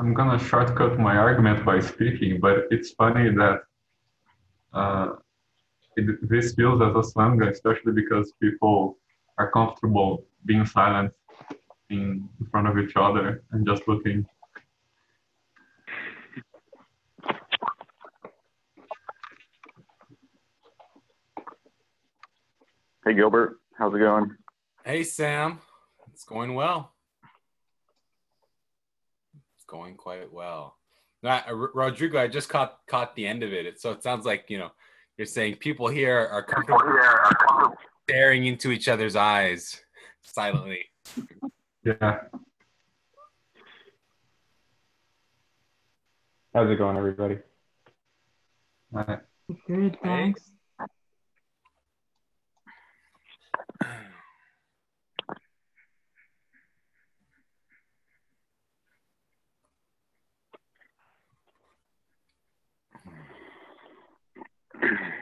I'm gonna shortcut my argument by speaking, but it's funny that uh, it, this feels as a slang, especially because people are comfortable being silent in, in front of each other and just looking. Hey Gilbert, how's it going? Hey Sam, it's going well. It's going quite well. Now, uh, Rodrigo, I just caught caught the end of it. So it sounds like you know you're saying people here are comfortable staring into each other's eyes silently. Yeah. How's it going, everybody? All right. Good, thanks.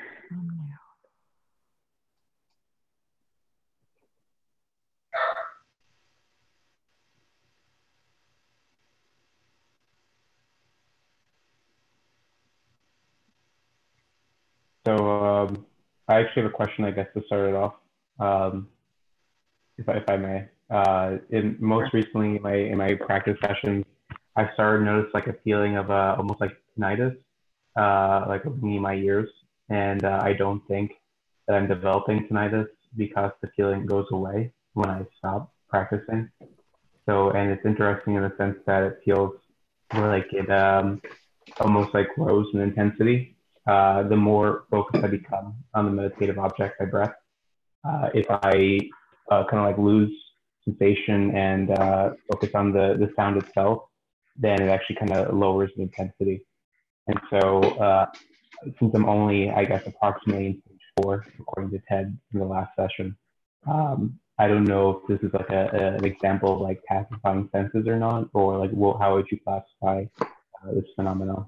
So um, I actually have a question, I guess, to start it off, um, if, I, if I may. Uh, in most recently, in my in my practice sessions, I started to notice like a feeling of uh, almost like tinnitus, uh, like in my ears, and uh, I don't think that I'm developing tinnitus because the feeling goes away when I stop practicing. So, and it's interesting in the sense that it feels like it um, almost like grows in intensity uh, the more focused I become on the meditative object my breath. Uh, if I uh, kind of like lose sensation and uh, focus on the, the sound itself, then it actually kind of lowers the intensity. And so, uh, since I'm only, I guess, approximately in stage four, according to Ted in the last session, um, I don't know if this is like a, a, an example of like pacifying senses or not, or like well, how would you classify uh, this phenomenon?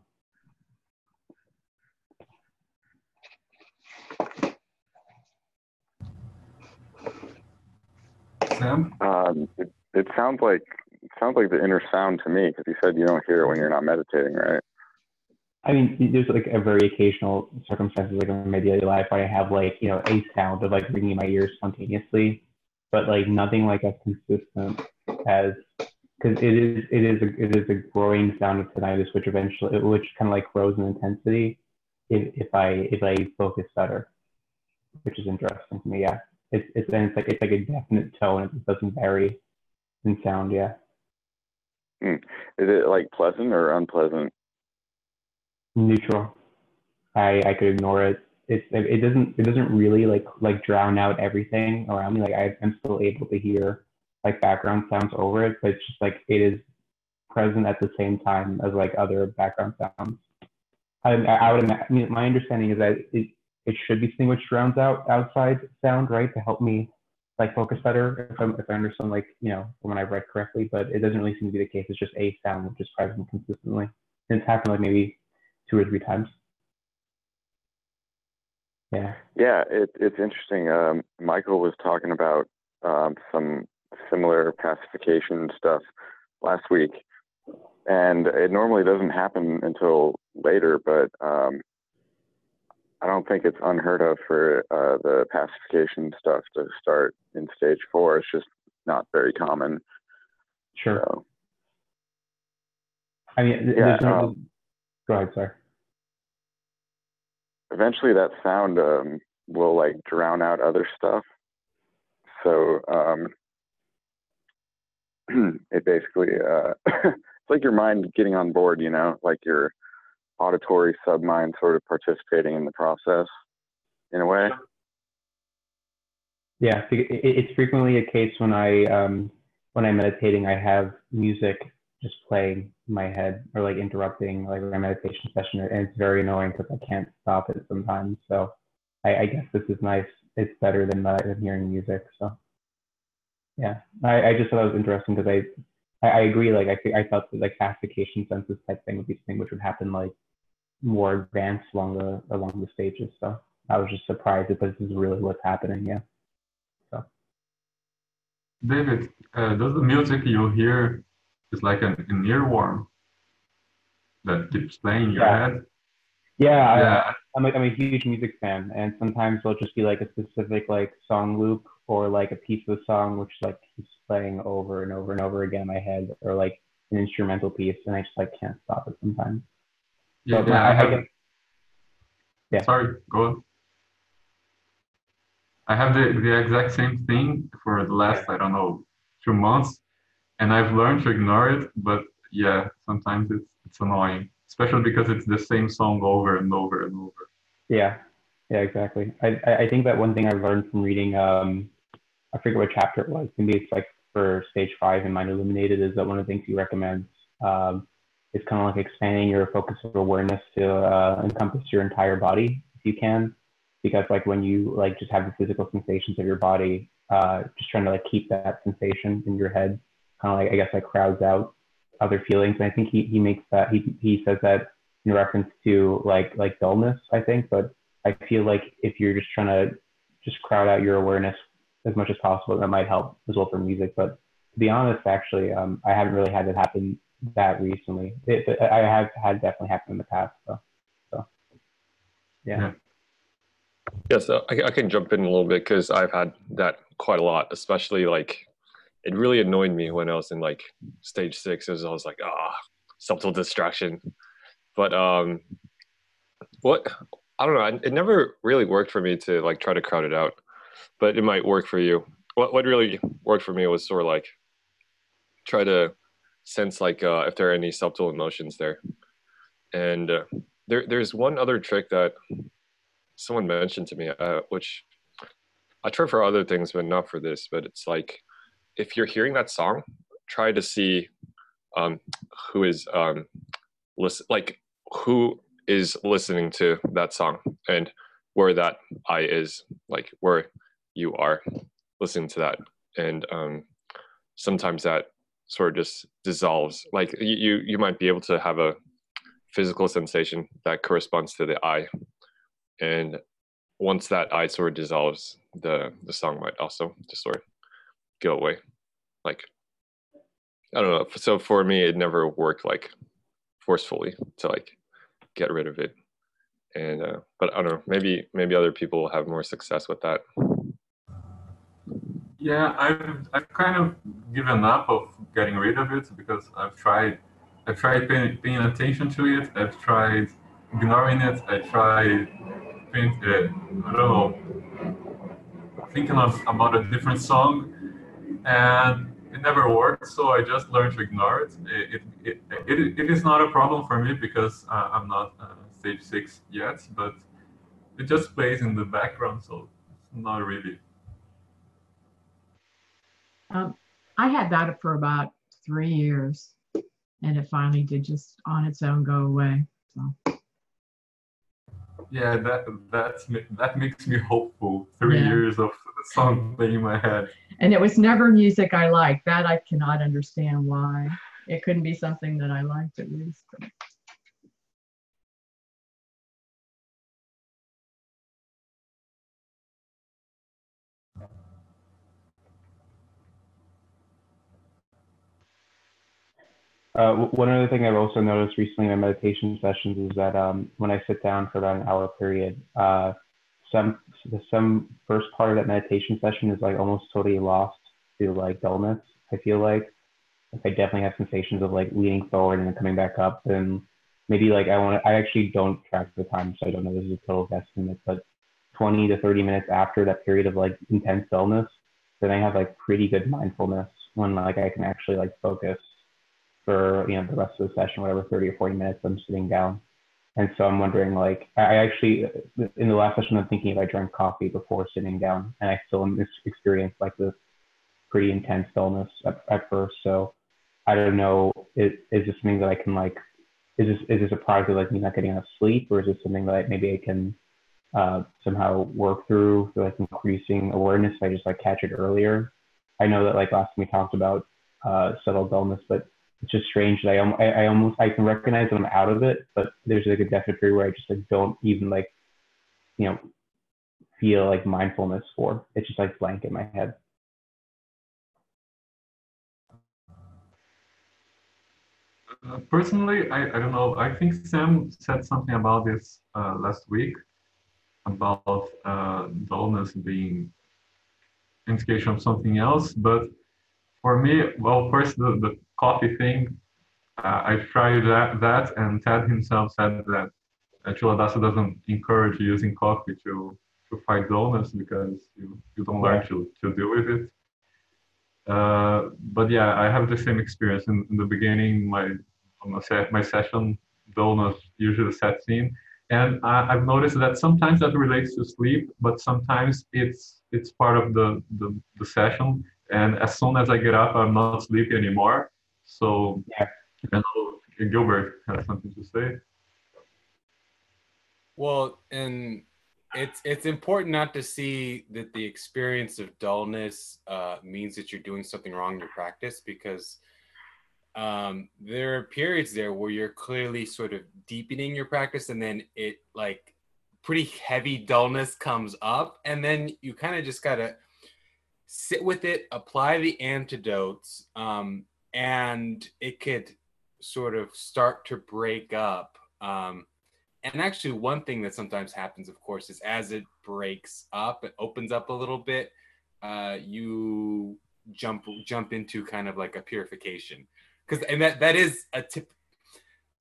Sam? Um, it, it sounds like it sounds like the inner sound to me because you said you don't hear it when you're not meditating, right? I mean, there's like a very occasional circumstances like in my daily life where I have like you know a sound of like ringing in my ears spontaneously, but like nothing like as consistent as because it is it is a, it is a growing sound of tinnitus, which eventually which kind of like grows in intensity if if I if I focus better, which is interesting to me. Yeah. It's it's and it's like it's like a definite tone. It doesn't vary in sound. Yeah. Mm. Is it like pleasant or unpleasant? Neutral. I I could ignore it. It's it doesn't it doesn't really like like drown out everything around me. Like I, I'm still able to hear like background sounds over it, but it's just like it is present at the same time as like other background sounds. I, I would imagine, mean, my understanding is that it, it should be something which drowns out outside sound, right, to help me like focus better if, I'm, if I understand like you know when I read correctly. But it doesn't really seem to be the case. It's just a sound which is present consistently. And it's happened like maybe two or three times. Yeah. Yeah, it, it's interesting. Um, Michael was talking about um, some similar pacification stuff last week, and it normally doesn't happen until later. But um, I don't think it's unheard of for uh, the pacification stuff to start in stage four. It's just not very common. Sure. So, I mean, yeah, no, um, go ahead, sir. Eventually, that sound um, will like drown out other stuff. So um, it basically, uh, it's like your mind getting on board. You know, like your auditory submind sort of participating in the process in a way. Yeah, it's frequently a case when I um, when I'm meditating, I have music just playing in my head or like interrupting like my meditation session, and it's very annoying because I can't stop it sometimes. So I, I guess this is nice. It's better than, uh, than hearing music. So yeah, I, I just thought it was interesting because I, I I agree. Like I I thought that like pacification senses type thing would be something which would happen like more advanced along the along the stages. So I was just surprised that this is really what's happening. Yeah. So. David, uh, does the music you hear is like an, an earworm? that keeps playing in your Yeah. head. Yeah, Yeah. I, I'm a, I'm a huge music fan, and sometimes it'll just be like a specific like song loop or like a piece of the song which like keeps playing over and over and over again in my head, or like an instrumental piece, and I just like can't stop it sometimes. Yeah, But yeah, I- I I have. Yeah. Sorry, go on. I have the, the exact same thing for the last, I don't know, two months, and I've learned to ignore it. But yeah, sometimes it's it's annoying, especially because it's the same song over and over and over. Yeah, yeah, exactly. I I think that one thing I learned from reading um I forget what chapter it was. Maybe it's like for stage five in Mind Illuminated is that one of the things he recommends um, is kind of like expanding your focus of awareness to uh, encompass your entire body if you can, because like when you like just have the physical sensations of your body, uh, just trying to like keep that sensation in your head, kind of like I guess like crowds out other feelings. And I think he he makes that he he says that in reference to like like dullness, I think, but I feel like if you're just trying to just crowd out your awareness as much as possible, that might help as well for music. But to be honest, actually, um, I haven't really had it happen that recently. It, I have had definitely happened in the past, though. So, yeah. Yeah. Yeah, so I, I can jump in a little bit because I've had that quite a lot, especially like it really annoyed me when I was in like stage six. It was, I was like, ah, subtle distraction. But um, what I don't know, it never really worked for me to like try to crowd it out, but it might work for you. What what really worked for me was sort of like try to sense like uh, if there are any subtle emotions there, and uh, there there's one other trick that someone mentioned to me, uh, which I try for other things, but not for this. But it's like if you're hearing that song, try to see um, who is um, listen, like who is listening to that song and where that I is, like where you are listening to that, and um, sometimes that sort of just dissolves. Like you, you, you might be able to have a physical sensation that corresponds to the I and once that I sort of dissolves, the the song might also just sort of go away. Like I don't know. So for me, it never worked like forcefully to like get rid of it. And uh, but I don't know. Maybe maybe other people will have more success with that. Yeah, I've I've kind of given up of getting rid of it because I've tried I've tried paying, paying attention to it. I've tried ignoring it. I tried paying, uh, I don't know thinking of, about a different song, and it never worked. So I just learned to ignore it. It it, it, it, is not a problem for me because uh, I'm not uh, stage six yet, but it just plays in the background, so it's not really. Um, I had that for about three years and it finally did just on its own go away. So, Yeah, that that's that makes me hopeful. Three Yeah. years of song playing in my head. and it was never music I liked. That I cannot understand why. It couldn't be something that I liked at least. Uh, one other thing I've also noticed recently in my meditation sessions is that um, when I sit down for about an hour period, uh, some some first part of that meditation session is like almost totally lost to like dullness. I feel like like I definitely have sensations of like leaning forward and then coming back up, and maybe like I want to. I actually don't track the time, so I don't know this is a total guesstimate, but 20 to 30 minutes after that period of like intense dullness, then I have like pretty good mindfulness when like I can actually like focus for you know the rest of the session, whatever 30 or 40 minutes I'm sitting down. And so I'm wondering, like, I actually in the last session I'm thinking if I drank coffee before sitting down, and I still ex- experienced like this pretty intense dullness at, at first. So I don't know, is, is this something that I can like, is this is this a product of like me not getting enough sleep, or is this something that I, maybe I can uh, somehow work through, through like increasing awareness? If I just like catch it earlier. I know that like last time we talked about uh, subtle dullness, but it's just strange that I, I, I almost I can recognize that I'm out of it, but there's like a definite period where I just like don't even like you know feel like mindfulness for. It's just like blank in my head. Uh, personally, I, I don't know. I think Sam said something about this uh, last week about uh, dullness being indication of something else. But for me, well, first the, the coffee thing, uh, I tried that, that, and Ted himself said that uh, Culadasa doesn't encourage using coffee to to fight dullness because you, you don't learn to, to deal with it. Uh, but yeah, I have the same experience. In, in the beginning, my my session dullness usually sets in, and I, have noticed that sometimes that relates to sleep, but sometimes it's it's part of the, the, the session. And as soon as I get up, I'm not sleepy anymore. So yeah. I know Gilbert has something to say. Well, and it's it's important not to see that the experience of dullness uh, means that you're doing something wrong in your practice because um, there are periods there where you're clearly sort of deepening your practice and then it like pretty heavy dullness comes up and then you kind of just gotta sit with it apply the antidotes um, and it could sort of start to break up um, and actually one thing that sometimes happens of course is as it breaks up it opens up a little bit uh, you jump jump into kind of like a purification. Because and that that is a tip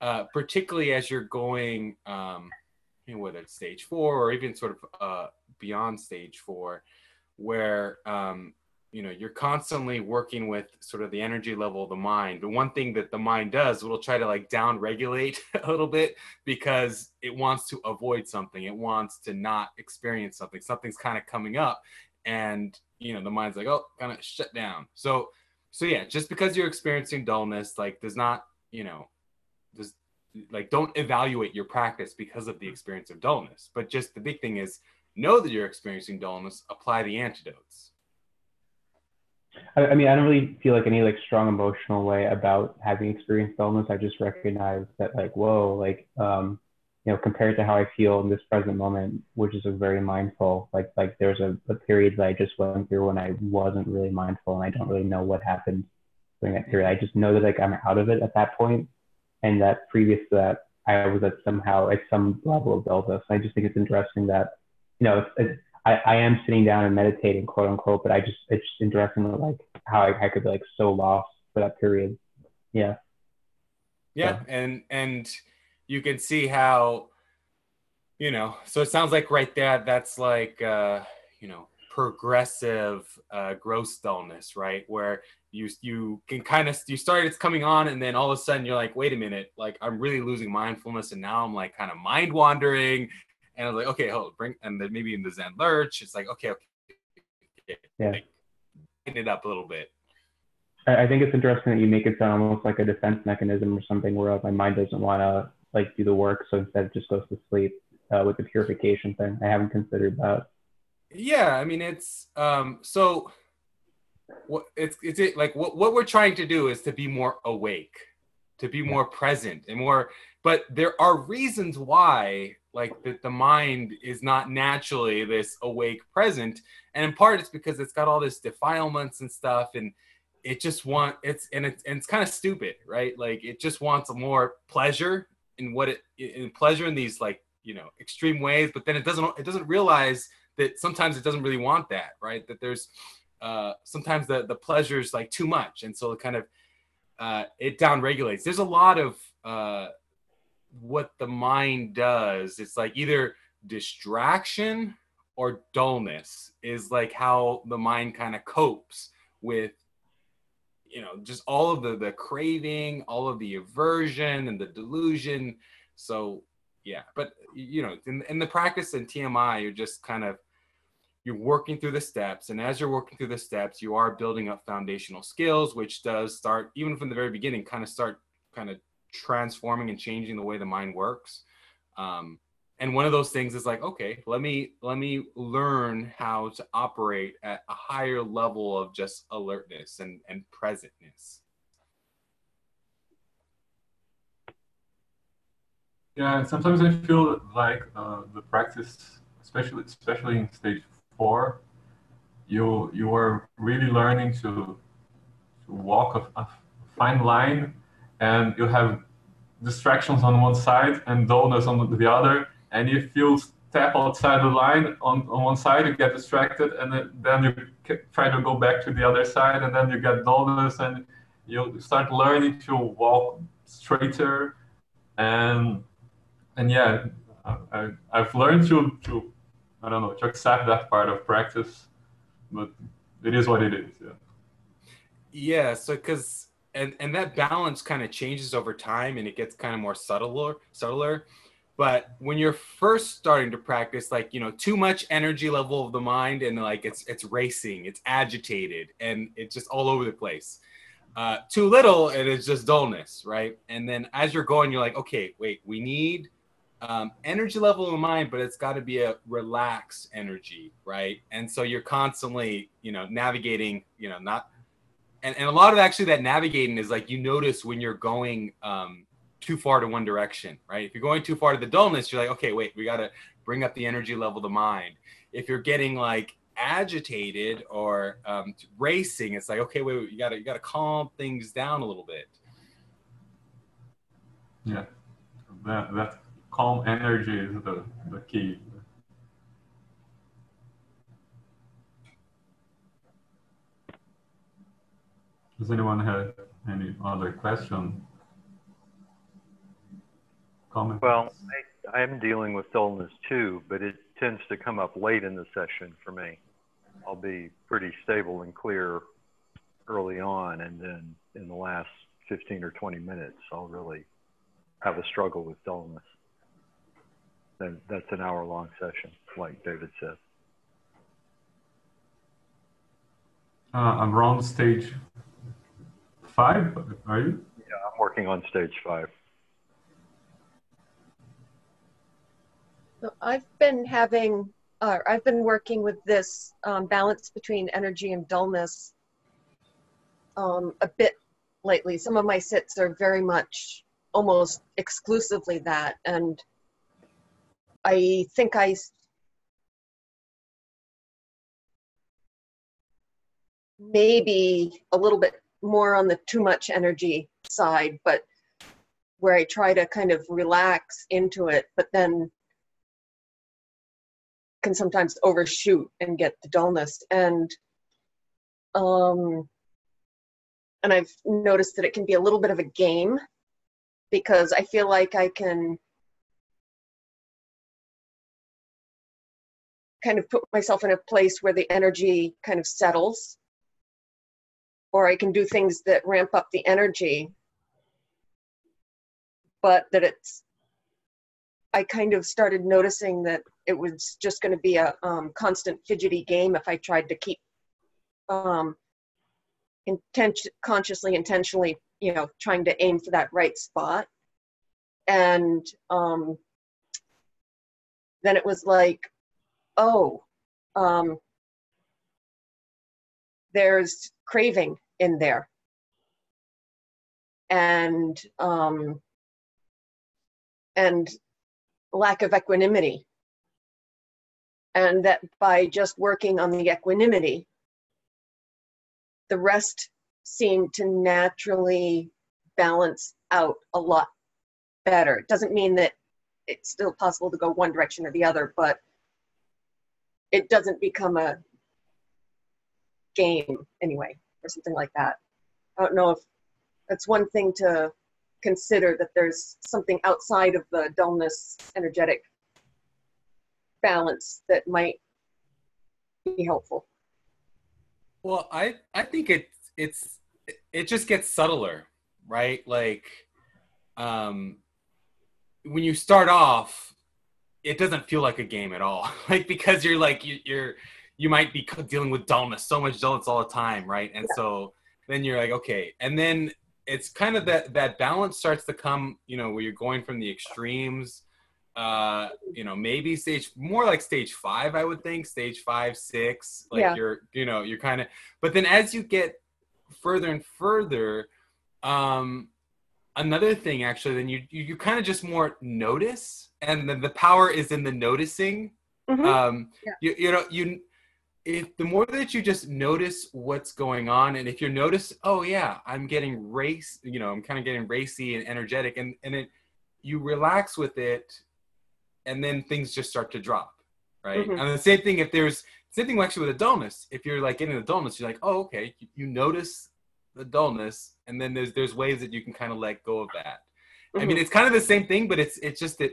uh, particularly as you're going um, whether it's stage four or even sort of uh, beyond stage four where um, you know you're constantly working with sort of the energy level of the mind. The one thing that the mind does it'll try to like down regulate a little bit because it wants to avoid something. It wants to not experience something. Something's kind of coming up and you know the mind's like oh kind of shut down. So so yeah just because you're experiencing dullness like does not you know does like don't evaluate your practice because of the experience of dullness. But just the big thing is know that you're experiencing dullness apply the antidotes. I, I mean i don't really feel like any like strong emotional way about having experienced dullness. I just recognize that like whoa like um you know compared to how i feel in this present moment which is a very mindful like like there's a, a period that i just went through when i wasn't really mindful and i don't really know what happened during that period. I just know that like i'm out of it at that point and that previous to that i was at somehow at some level of dullness. I just think it's interesting that you know it's, it's I, I am sitting down and meditating quote unquote but i just it's just interesting like how I, I could be like so lost for that period. Yeah. Yeah and and you can see how you know so it sounds like right there that's like uh you know progressive uh gross dullness right? Where you you can kind of you start it's coming on and then all of a sudden you're like wait a minute like i'm really losing mindfulness and now i'm like kind of mind wandering and i was like okay hold bring and then maybe in the zen lurch it's like okay okay yeah like, it up a little bit I think it's interesting that you make it sound almost like a defense mechanism or something where my mind doesn't want to like do the work, so instead it just goes to sleep uh, with the purification thing. I haven't considered that. Yeah, I mean it's um so what it's it's it like what what we're trying to do is to be more awake, to be more present and more but there are reasons why like that the mind is not naturally this awake present. And in part it's because it's got all this defilements and stuff and it just want it's and it's and it's kind of stupid right? Like it just wants more pleasure in what it in pleasure in these like you know extreme ways but then it doesn't it doesn't realize that sometimes it doesn't really want that right? That there's uh sometimes the the pleasure is like too much and so it kind of uh it down regulates there's a lot of uh what the mind does it's like either distraction or dullness is like how the mind kind of copes with you know just all of the the craving all of the aversion and the delusion. So yeah but you know in, in the practice in tmi you're just kind of you're working through the steps and as you're working through the steps you are building up foundational skills which does start even from the very beginning kind of start kind of transforming and changing the way the mind works. Um, and one of those things is like okay let me let me learn how to operate at a higher level of just alertness and and presentness. Yeah sometimes i feel like uh, the practice especially especially in stage four you you are really learning to to walk a, a fine line and you have distractions on one side and dullness on the other. And if you step outside the line on, on one side, you get distracted, and then you try to go back to the other side, and then you get dullness, and you start learning to walk straighter. And and yeah, I, I've learned to to I don't know to accept that part of practice, but it is what it is. Yeah. Yeah. So because and and that balance kind of changes over time and it gets kind of more subtler subtler. But when you're first starting to practice like you know too much energy level of the mind and like it's it's racing it's agitated and it's just all over the place uh, too little and it's just dullness right? And then as you're going you're like okay wait we need um, energy level of the mind but it's got to be a relaxed energy right? And so you're constantly you know navigating you know not and, and a lot of actually that navigating is like you notice when you're going um, too far to one direction, right? If you're going too far to the dullness, you're like, okay, wait, we got to bring up the energy level of the mind. If you're getting like agitated or um, racing, it's like, okay, wait, wait you got to you got to calm things down a little bit. Yeah, that that calm energy is the the key. Does anyone have any other question? Comment? Well, I, I'm dealing with dullness too, but it tends to come up late in the session for me. I'll be pretty stable and clear early on, and then in the last 15 or 20 minutes, I'll really have a struggle with dullness. Then that's an hour long session, like David said. Uh, I'm around stage five, are you? Yeah, I'm working on stage five. So I've been having, uh, I've been working with this um, balance between energy and dullness um, a bit lately. Some of my sits are very much almost exclusively that. And I think I maybe a little bit more on the too much energy side, but where I try to kind of relax into it, but then can sometimes overshoot and get the dullness. And um, and I've noticed that it can be a little bit of a game because I feel like I can kind of put myself in a place where the energy kind of settles or I can do things that ramp up the energy, but that it's, I kind of started noticing that it was just going to be a um, constant fidgety game if I tried to keep um, consciously, intentionally, you know, trying to aim for that right spot. And um, then it was like, oh, um, there's craving in there. And um, and lack of equanimity. And that by just working on the equanimity the rest seemed to naturally balance out a lot better. It doesn't mean that it's still possible to go one direction or the other but it doesn't become a game anyway, or something like that. I don't know if that's one thing to consider that there's something outside of the dullness energetic balance that might be helpful. Well, I I think it it's it just gets subtler, right? Like um when you start off it doesn't feel like a game at all. like because you're like you, you're you might be dealing with dullness, so much dullness all the time, right? And yeah. so then you're like, okay, and then it's kind of that that balance starts to come, you know, where you're going from the extremes. Uh, you know, maybe stage more like stage five, I would think, stage five, six. Like yeah. you're, you know, you're kind of. But then as you get further and further, um, another thing actually, then you you, you kind of just more notice, and then the power is in the noticing. Mm-hmm. Um, yeah. you you know you if the more that you just notice what's going on, and if you notice, oh yeah, I'm getting race, you know, I'm kind of getting racy and energetic, and and it, you relax with it, and then things just start to drop, right? Mhm. And the same thing if there's same thing actually with a dullness. If you're like getting a dullness, you're like, oh okay, you, you notice the dullness, and then there's there's ways that you can kind of let go of that. I mean, it's kind of the same thing, but it's it's just that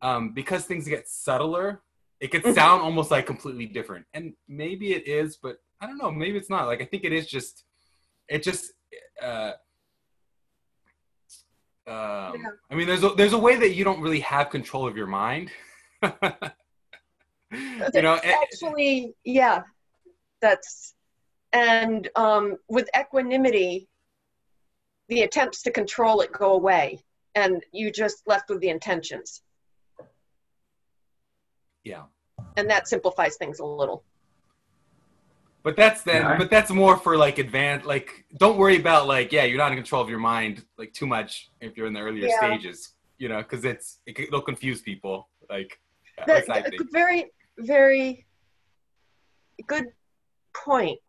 um, because things get subtler, it could Mhm. sound almost like completely different. And maybe it is, but I don't know. Maybe it's not. Like I think it is just. It just. Uh, um, Yeah. I mean, there's a, there's a way that you don't really have control of your mind. you know, and- actually yeah that's and um, with equanimity the attempts to control it go away and you just left with the intentions yeah. and that simplifies things a little But that's then, Yeah, but that's more for like advanced. Like, don't worry about like, yeah, you're not in control of your mind like too much if you're in the earlier Yeah. stages, you know, because it's it, it'll confuse people. Like, at That- least I that- think. very very good point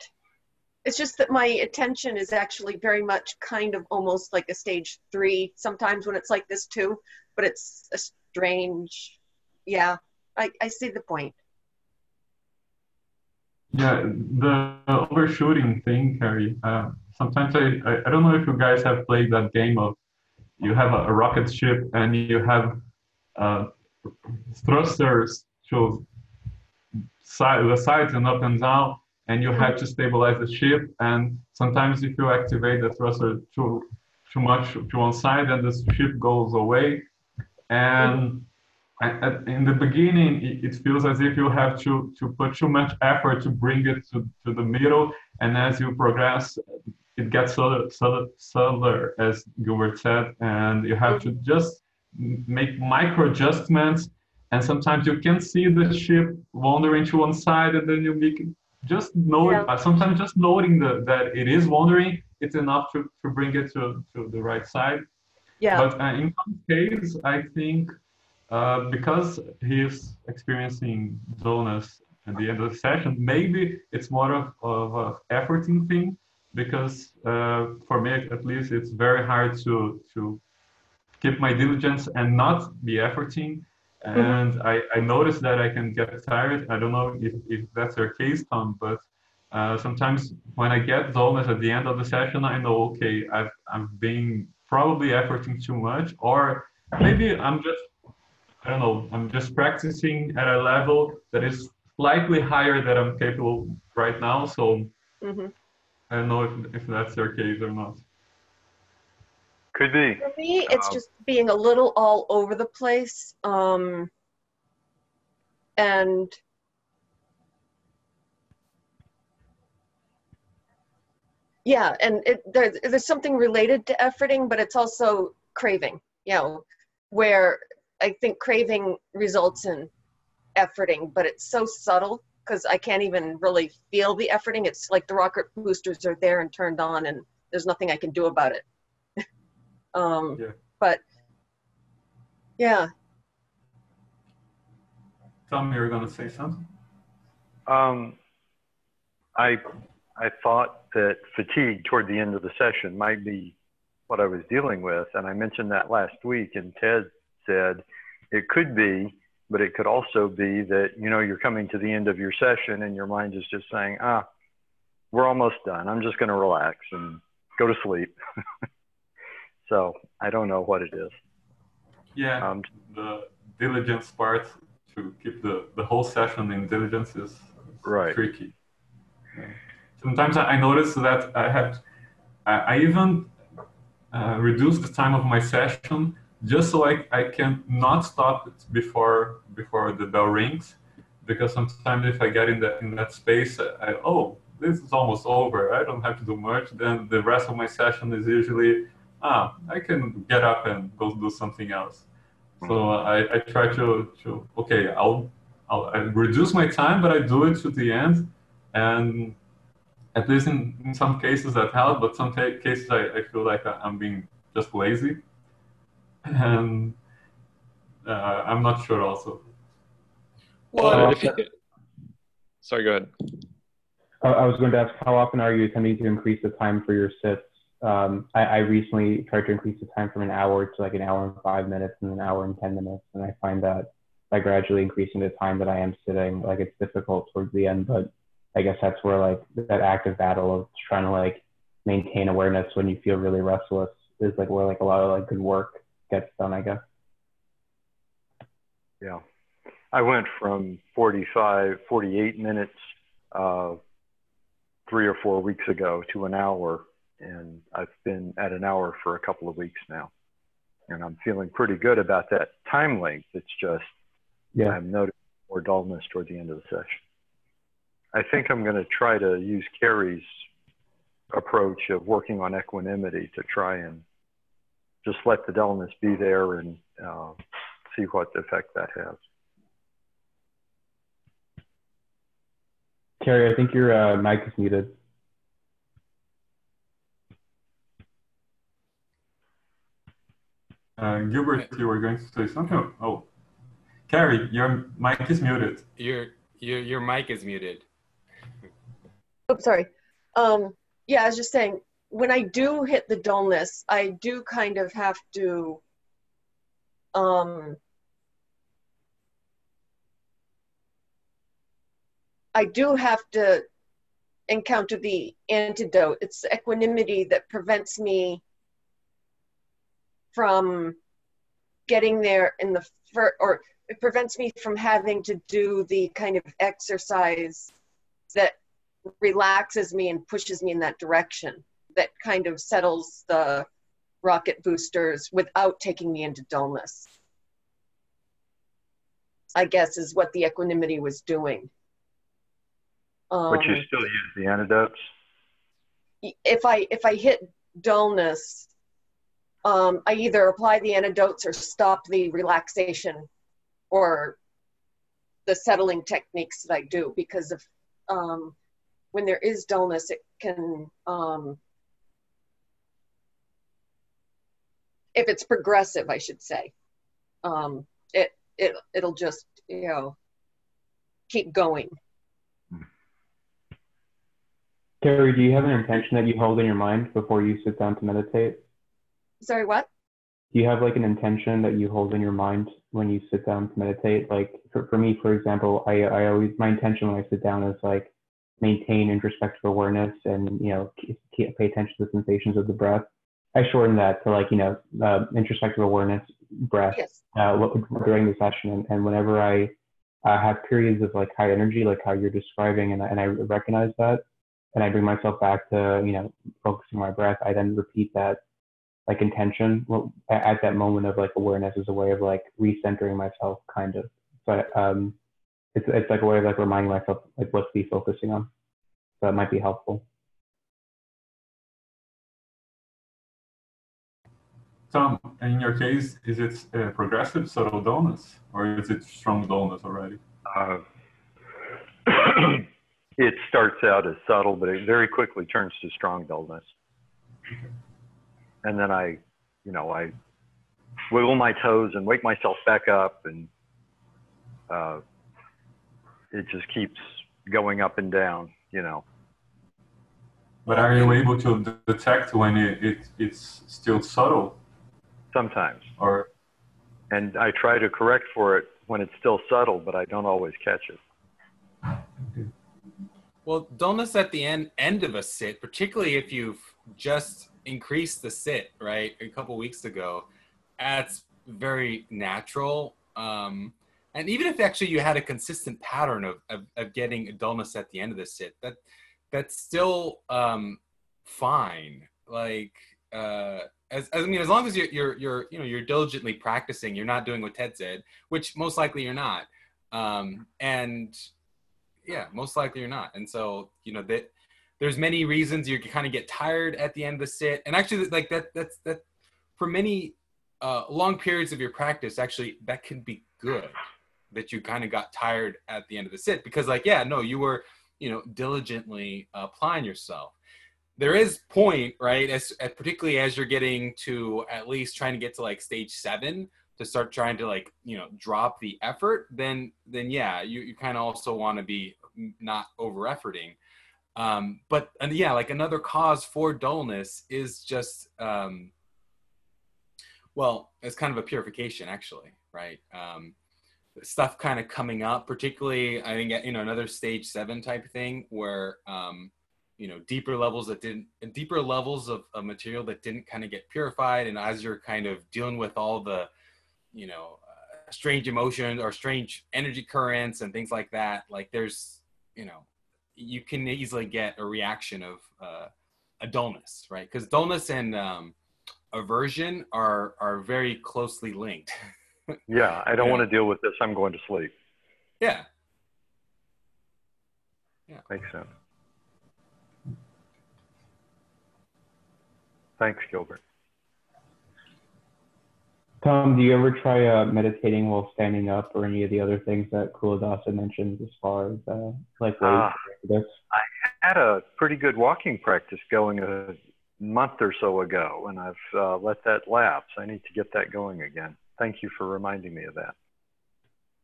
it's just that my attention is actually very much kind of almost like a stage three sometimes when it's like this too but it's a strange yeah i, I see the point Yeah, the overshooting thing, Carrie. Uh, sometimes I, I, I don't know if you guys have played that game of you have a, a rocket ship and you have uh, thrusters to side, the sides and up and down, and you have to stabilize the ship. And sometimes if you activate the thruster too too much to one side, then the ship goes away. And in the beginning, it, feels as if you have to, to put too much effort to bring it to, to the middle. And as you progress, it gets subtler, subtler, subtler, as Gilbert said, and you have to just make micro adjustments. And sometimes you can see the ship wandering to one side, and then you make it just know Yeah. uh, sometimes just noting the, that it is wandering, it's enough to, to bring it to, to the right side. yeah But uh, in some cases I think uh, because he's experiencing dullness at the end of the session, maybe it's more of, of a efforting thing. Because uh, for me, at least, it's very hard to to keep my diligence and not be efforting. And I, I notice that I can get tired. I don't know if, if that's your case, Tom, but uh, sometimes when I get dullness at the end of the session, I know, okay, I've, I'm being probably efforting too much, or maybe I'm just, I don't know, I'm just practicing at a level that is slightly higher than I'm capable right now. So hmm I don't know if, if that's your case or not. Could be. for me it's Um, just being a little all over the place um and yeah and it there, there's something related to efforting but it's also craving you know where i think craving results in efforting but it's so subtle because i can't even really feel the efforting it's like the rocket boosters are there and turned on and there's nothing i can do about it um Yeah. but yeah Tom, you're going to say something? Um, I I thought that fatigue toward the end of the session might be what I was dealing with, and I mentioned that last week. And Ted said it could be, but it could also be that you know you're coming to the end of your session and your mind is just saying, ah, we're almost done. I'm just going to relax and go to sleep. so I don't know what it is. Yeah, Um, the diligence part to keep the, the whole session in diligence is Right. tricky. Sometimes I notice that I have, I, I even uh, reduce the time of my session just so I, I can not stop it before before the bell rings, because sometimes if I get in that in that space, I, oh this is almost over. I don't have to do much. Then the rest of my session is usually ah I can get up and go do something else. So I, I try to, to okay, I'll, I'll I reduce my time, but I do it to the end. And at least in, in some cases that help, but some ca- cases I, I feel like I'm being just lazy. And uh, I'm not sure also. Well, Uh, if you- sorry, go ahead. I, I was going to ask, how often are you attempting to increase the time for your sits? Um, I, I recently tried to increase the time from an hour to like an hour and five minutes and an hour and 10 minutes. And I find that by gradually increasing the time that I am sitting, like it's difficult towards the end, but I guess that's where like that active battle of trying to like maintain awareness when you feel really restless is like where like a lot of like good work gets done, I guess. Yeah. I went from 45, 48 minutes uh, three or four weeks ago to an hour, and I've been at an hour for a couple of weeks now. And I'm feeling pretty good about that time length. It's just, Yeah. I'm noticing more dullness toward the end of the session. I think I'm going to try to use Carrie's approach of working on equanimity to try and just let the dullness be there and uh, see what effect that has. Carrie, I think your uh, mic is muted. Uh, Gilbert, you were going to say something? Oh, Carrie, your mic is muted. Your your your mic is muted. Oh, sorry. Um, yeah, I was just saying, when I do hit the dullness, I do kind of have to um, I do have to encounter the antidote. It's equanimity that prevents me from getting there in the first, or it prevents me from having to do the kind of exercise that relaxes me and pushes me in that direction, that kind of settles the rocket boosters without taking me into dullness. I guess is what the equanimity was doing. But you Um, still use the antidotes? if I if I hit dullness, um, I either apply the antidotes or stop the relaxation or the settling techniques that I do because of um, when there is dullness, it can um, if it's progressive, I should say, um, it it it'll just you know keep going. Carrie, do you have an intention that you hold in your mind before you sit down to meditate? Sorry, what? Do you have like an intention that you hold in your mind when you sit down to meditate? Like for, for me, for example, I, I always, my intention when I sit down is like maintain introspective awareness and, you know, pay attention to the sensations of the breath. I shorten that to like, you know, uh, introspective awareness, breath, Yes. uh, during the session. And, and whenever I uh, have periods of like high energy, like how you're describing, and I, and I recognize that, and I bring myself back to, you know, focusing my breath, I then repeat that like intention well, at that moment of like awareness as a way of like recentering myself kind of. But um, it's, it's like a way of like reminding myself like what to be focusing on. So that might be helpful. Tom, in your case, is it uh, progressive subtle dullness or is it strong dullness already? Uh, it starts out as subtle, but it very quickly turns to strong dullness. And then I, you know, I wiggle my toes and wake myself back up, and uh, it just keeps going up and down, you know. But are you able to detect when it, it it's still subtle Sometimes. or And I try to correct for it when it's still subtle, but I don't always catch it. Well, dullness at the end end of a sit, particularly if you've just increased the sit, right, a couple weeks ago, that's very natural. Um, and even if actually you had a consistent pattern of, of, of getting a dullness at the end of the sit, that that's still um, fine. Like, uh, as, as I mean, as long as you're, you're you're you know you're diligently practicing, you're not doing what Ted said, which most likely you're not. Um, and yeah most likely you're not. And so you know that there's many reasons you can kind of get tired at the end of the sit. And actually like that that's that for many uh, long periods of your practice actually that can be good that you kind of got tired at the end of the sit because like yeah no you were you know diligently applying yourself there is point right as, as particularly as you're getting to at least trying to get to like stage seven to start trying to like you know drop the effort then then yeah you, you kind of also want to be not over efforting Um, but and yeah, like another cause for dullness is just um, well, it's kind of a purification actually, right? Um, stuff kind of coming up, particularly I think you know another stage seven type thing where um, you know deeper levels that didn't and deeper levels of, of material that didn't kind of get purified, and as you're kind of dealing with all the you know uh, strange emotions or strange energy currents and things like that, like there's you know you can easily get a reaction of uh, a dullness, right? Because dullness and um, aversion are are very closely linked. yeah, I don't want to deal with this. I'm going to sleep. Yeah. Yeah. Makes sense. Thanks, Gilbert. Tom, do you ever try uh, meditating while standing up or any of the other things that Culadasa mentioned as far as uh, like ways Ah. to had a pretty good walking practice going a month or so ago, and I've uh, let that lapse. I need to get that going again. Thank you for reminding me of that.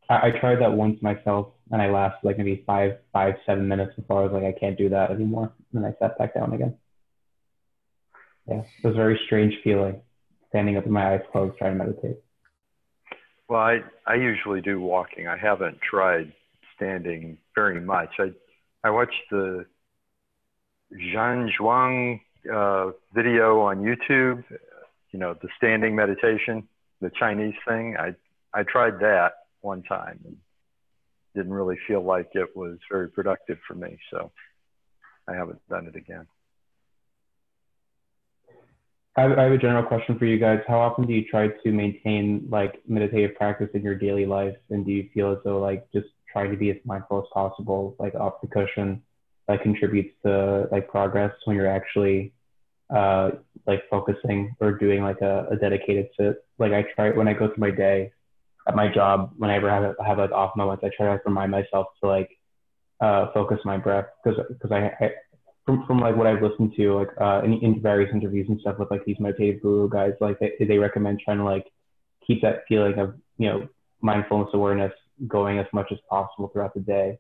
I, I tried that once myself and I lasted like maybe five, five, seven minutes before I was like, I can't do that anymore. And then I sat back down again. Yeah, it was a very strange feeling standing up with my eyes closed trying to meditate. Well, I, I usually do walking. I haven't tried standing very much. I, I watched the Zhan Zhuang uh, video on YouTube, you know, the standing meditation, the Chinese thing. I, I tried that one time and didn't really feel like it was very productive for me. So I haven't done it again. I have, a general question for you guys. How often do you try to maintain like meditative practice in your daily life? And do you feel as though like just trying to be as mindful as possible, like off the cushion, like contributes to like progress when you're actually uh, like focusing or doing like a, a dedicated sit? Like I try when I go through my day at my job, whenever I have, have like off moments, I try to like, remind myself to like uh, focus my breath because because I from, from like what I've listened to, like uh, in, in various interviews and stuff with like these meditative guru guys, like they, they recommend trying to like keep that feeling of you know mindfulness awareness going as much as possible throughout the day,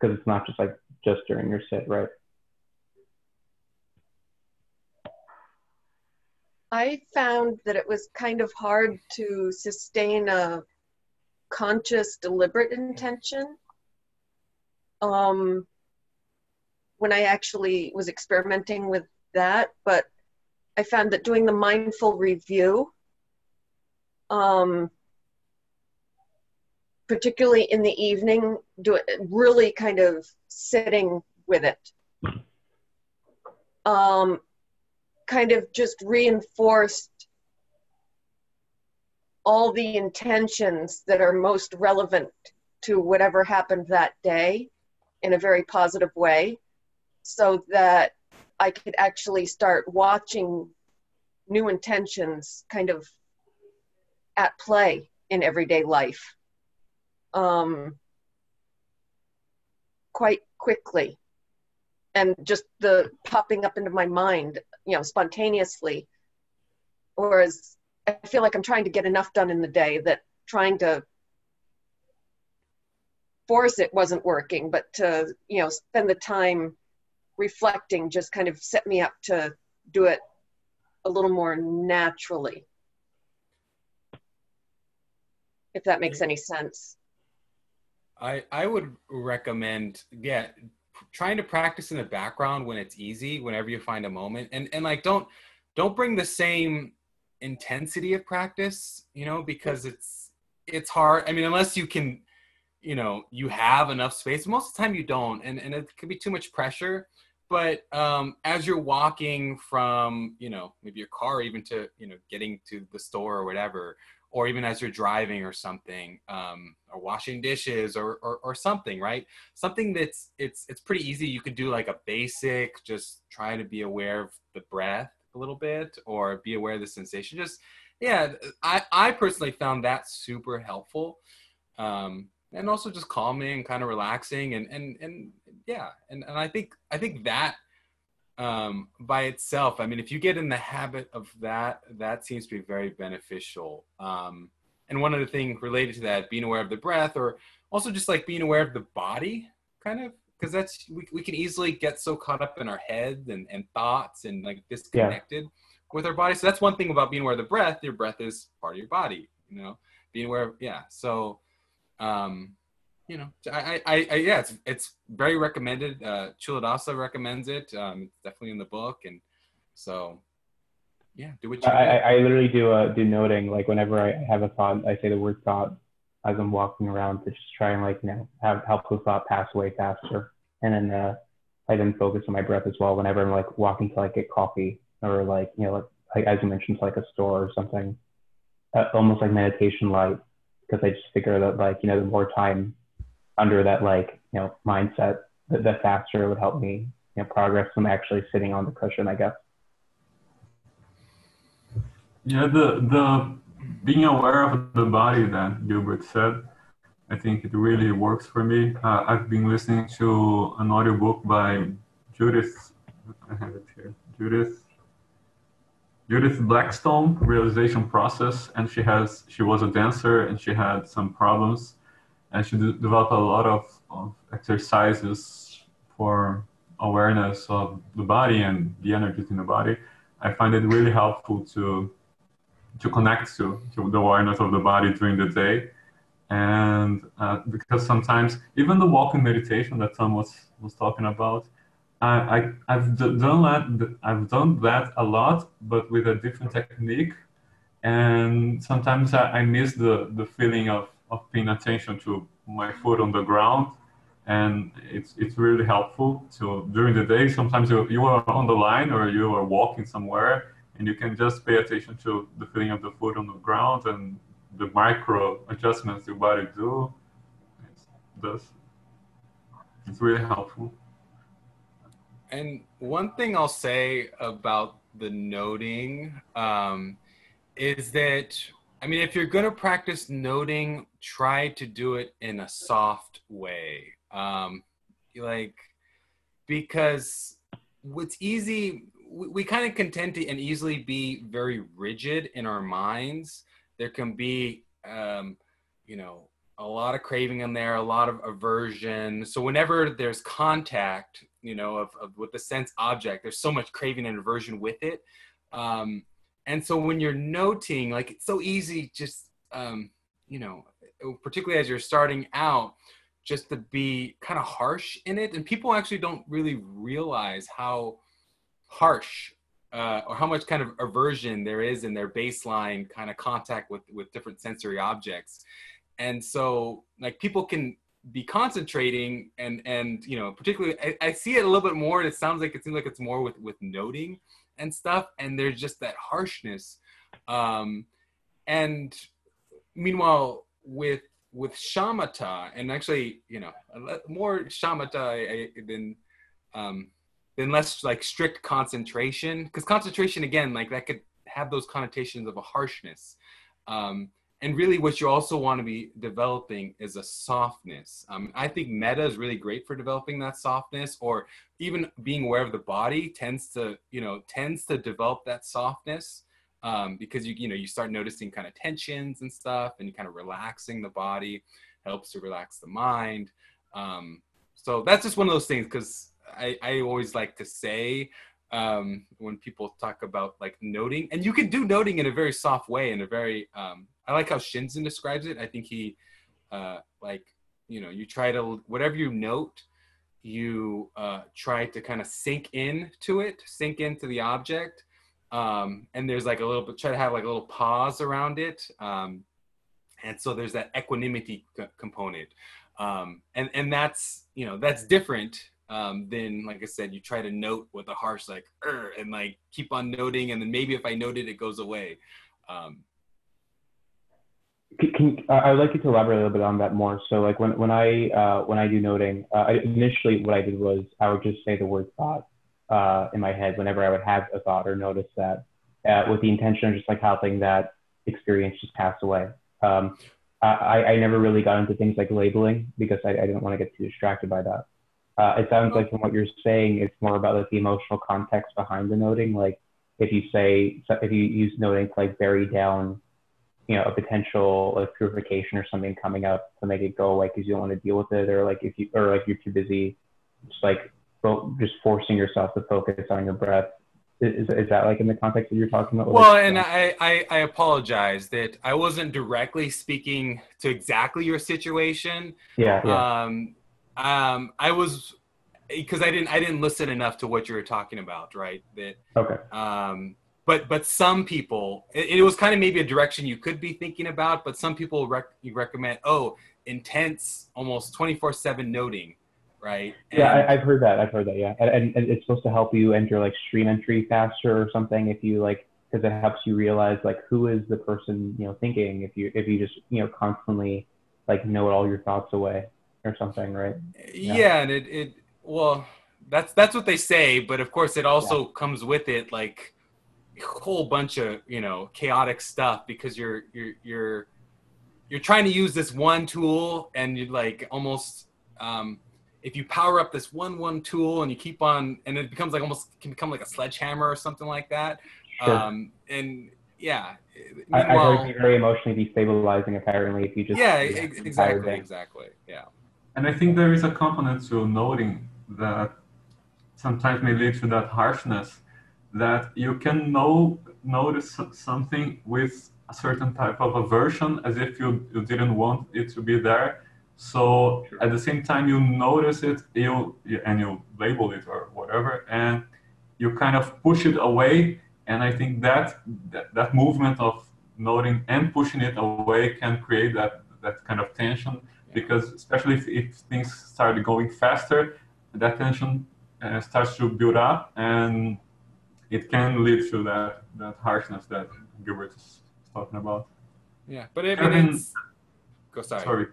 because it's not just like just during your sit, right? I found that it was kind of hard to sustain a conscious, deliberate intention. Um, when I actually was experimenting with that, but I found that doing the mindful review, um, particularly in the evening, do it really kind of sitting with it. Um, kind of just reinforced all the intentions that are most relevant to whatever happened that day in a very positive way so that I could actually start watching new intentions kind of at play in everyday life um, quite quickly. And just the popping up into my mind you know spontaneously whereas i feel like i'm trying to get enough done in the day that trying to force it wasn't working but to you know spend the time reflecting just kind of set me up to do it a little more naturally if that makes any sense. I I would recommend yeah trying to practice in the background when it's easy whenever you find a moment. And and like don't don't bring the same intensity of practice you know because it's it's hard. I mean unless you can you know you have enough space. Most of the time you don't and and it could be too much pressure but um as you're walking from you know maybe your car even to you know getting to the store or whatever or even as you're driving or something um, or washing dishes or, or or something right? Something that's it's it's pretty easy. You could do like a basic just try to be aware of the breath a little bit or be aware of the sensation. Just yeah i i personally found that super helpful um and also just calming and kind of relaxing and and and yeah and and i think i think that um, by itself. I mean, if you get in the habit of that, that seems to be very beneficial. Um, and one other thing related to that, being aware of the breath, or also just like being aware of the body, kind of because that's we, we can easily get so caught up in our heads and, and thoughts and like disconnected with our body. So that's one thing about being aware of the breath. Your breath is part of your body, you know, being aware of, yeah. So, um, you know, I, I, I yeah, it's, it's very recommended. Uh, Culadasa recommends it. Um, it's definitely in the book. And so, yeah, do what you I, I, I literally do uh, do noting like whenever I have a thought, I say the word thought as I'm walking around to just try and like you know have help the thought pass away faster, and then uh, I then focus on my breath as well whenever I'm like walking to like get coffee or like you know like, like as you mentioned to like a store or something, uh, almost like meditation light because I just figure that like you know the more time under that like you know mindset, the faster would help me you know progress from actually sitting on the cushion, I guess. Yeah, the the being aware of the body that Gilbert said, I think it really works for me. Uh, I've been listening to an audiobook by Judith. I have it here. Judith. Judith Blackstone, Realization Process, and she has she was a dancer and she had some problems, and she de- developed a lot of, of exercises for awareness of the body and the energies in the body. I find it really helpful to to connect to, to the awareness of the body during the day. And uh, because sometimes even the walking meditation that Tom was, was talking about, I, I, have done that. I've done that a lot, but with a different technique. And sometimes I, I miss the, the feeling of, of paying attention to my foot on the ground. And it's, it's really helpful so during the day. Sometimes you, you are on the line or you are walking somewhere and you can just pay attention to the feeling of the foot on the ground and the micro adjustments your body do. It's, does. It's really helpful. And one thing I'll say about the noting um, is that I mean, if you're going to practice noting, try to do it in a soft way. Um, like, because what's easy we, we kind of can tend to and easily be very rigid in our minds. There can be, um, you know, a lot of craving in there, a lot of aversion. So whenever there's contact, you know, of, of with the sense object, there's so much craving and aversion with it. Um, and so when you're noting, like it's so easy, just um, you know, particularly as you're starting out, just to be kind of harsh in it. And people actually don't really realize how harsh uh, or how much kind of aversion there is in their baseline kind of contact with with different sensory objects and so like people can be concentrating and and you know particularly I, I, see it a little bit more and it sounds like it seems like it's more with with noting and stuff and there's just that harshness. Um and meanwhile with with shamatha and actually you know more shamatha than um than less like strict concentration because concentration again like that could have those connotations of a harshness. Um, and really what you also want to be developing is a softness. Um, i think metta is really great for developing that softness or even being aware of the body tends to you know tends to develop that softness um, because you you know you start noticing kind of tensions and stuff and you kind of relaxing the body helps to relax the mind. Um, so that's just one of those things because I, I always like to say um, when people talk about like noting, and you can do noting in a very soft way, in a very um, I like how Shinzen describes it. I think he uh, like you know you try to whatever you note, you uh, try to kind of sink in to it, sink into the object, um, and there's like a little bit try to have like a little pause around it, um, and so there's that equanimity component, um, and and that's you know that's different um, then like I said, you try to note with a harsh like and like keep on noting, and then maybe if I note it, it goes away. Um, can, I would like you to elaborate a little bit on that more. So like when when I uh, when I do noting, uh, I, initially what I did was I would just say the word thought uh, in my head whenever I would have a thought or notice that, uh, with the intention of just like helping that experience just pass away. Um, I, I never really got into things like labeling because I, I didn't want to get too distracted by that. Uh, it sounds like from what you're saying, it's more about like the emotional context behind the noting. Like if you say, if you use noting to like bury down, you know, a potential like purification or something coming up to make it go away because you don't want to deal with it, or like if you, or like you're too busy just like fo- just forcing yourself to focus on your breath. Is, is that like in the context that you're talking about? Well, Like, and I, I, I apologize that I wasn't directly speaking to exactly your situation. yeah, yeah, Um, um, I was because I didn't I didn't listen enough to what you were talking about, right? That okay, um, but but some people it, it was kind of maybe a direction you could be thinking about, but some people rec- you recommend oh intense almost twenty four seven noting, right? yeah. And- I, I've heard that. I've heard that. Yeah, and, and, it's supposed to help you enter like stream entry faster or something if you like because it helps you realize like who is the person you know thinking if you if you just you know constantly like know all your thoughts away or something, right? yeah, and it, it well that's that's what they say but of course it also comes with it like whole bunch of you know chaotic stuff because you're you're you're you're trying to use this one tool and you like almost um if you power up this one one tool and you keep on and it becomes like almost can become like a sledgehammer or something like that Sure. um and yeah I, I heard it very emotionally destabilizing apparently if you just yeah you know, ex- exactly day. exactly yeah And I think there is a component to noting that sometimes may lead to that harshness that you can know notice something with a certain type of aversion as if you, you didn't want it to be there. So at the same time you notice it, you and you label it or whatever, and you kind of push it away. And I think that that, that movement of noting and pushing it away can create that that kind of tension because especially if, if things start going faster, that tension uh, starts to build up and it can lead to that, that harshness that Gilbert is talking about. yeah but it, Kevin- it's go sorry. Sorry.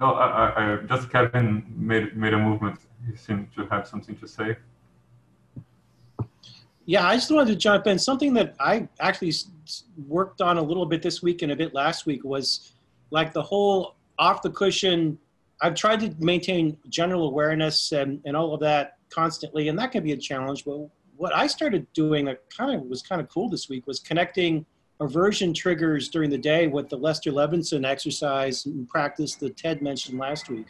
No, I, I, I just Kevin made, made a movement. He seemed to have something to say. Yeah, I just wanted to jump in. Something that I actually s- s- worked on a little bit this week and a bit last week was like the whole off the cushion. I've tried to maintain general awareness and, and all of that constantly, and that can be a challenge. But what I started doing that kind of was kind of cool this week was connecting aversion triggers during the day with the Lester Levinson exercise and practice that Ted mentioned last week.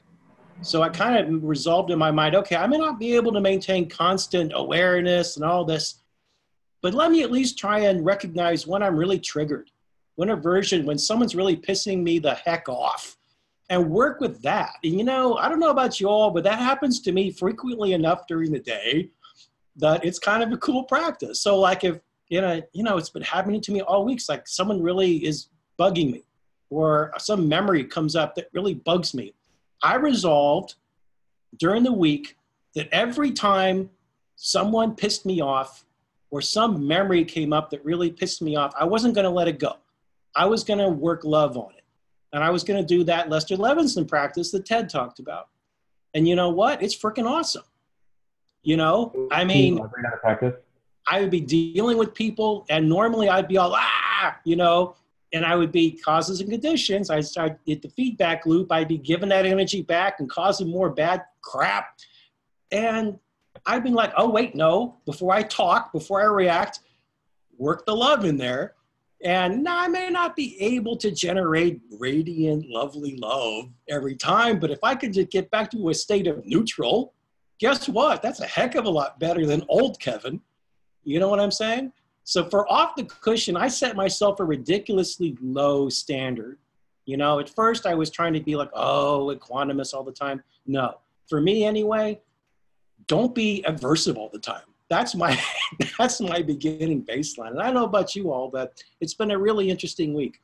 So I kind of resolved in my mind, okay, I may not be able to maintain constant awareness and all this, but let me at least try and recognize when I'm really triggered, when aversion, when someone's really pissing me the heck off, and work with that. And you know, I don't know about you all, but that happens to me frequently enough during the day that it's kind of a cool practice. So like if you know, you know, it's been happening to me all weeks. Like someone really is bugging me, or some memory comes up that really bugs me. I resolved during the week that every time someone pissed me off or some memory came up that really pissed me off, I wasn't going to let it go. I was going to work love on it. And I was going to do that Lester Levinson practice that Ted talked about. And you know what? It's freaking awesome. You know, I mean, Can you bring that to practice. I would be dealing with people, and normally I'd be all ah, you know, and I would be causes and conditions. I start at the feedback loop. I'd be giving that energy back and causing more bad crap, and I'd be like, oh wait, no. Before I talk, before I react, work the love in there. And now I may not be able to generate radiant, lovely love every time, but if I could just get back to a state of neutral, guess what? That's a heck of a lot better than old Kevin. You know what I'm saying? So for off the cushion, I set myself a ridiculously low standard. You know, at first I was trying to be like, oh, equanimous all the time. No, for me anyway, don't be aversive all the time. That's my that's my beginning baseline. And I know about you all, but it's been a really interesting week.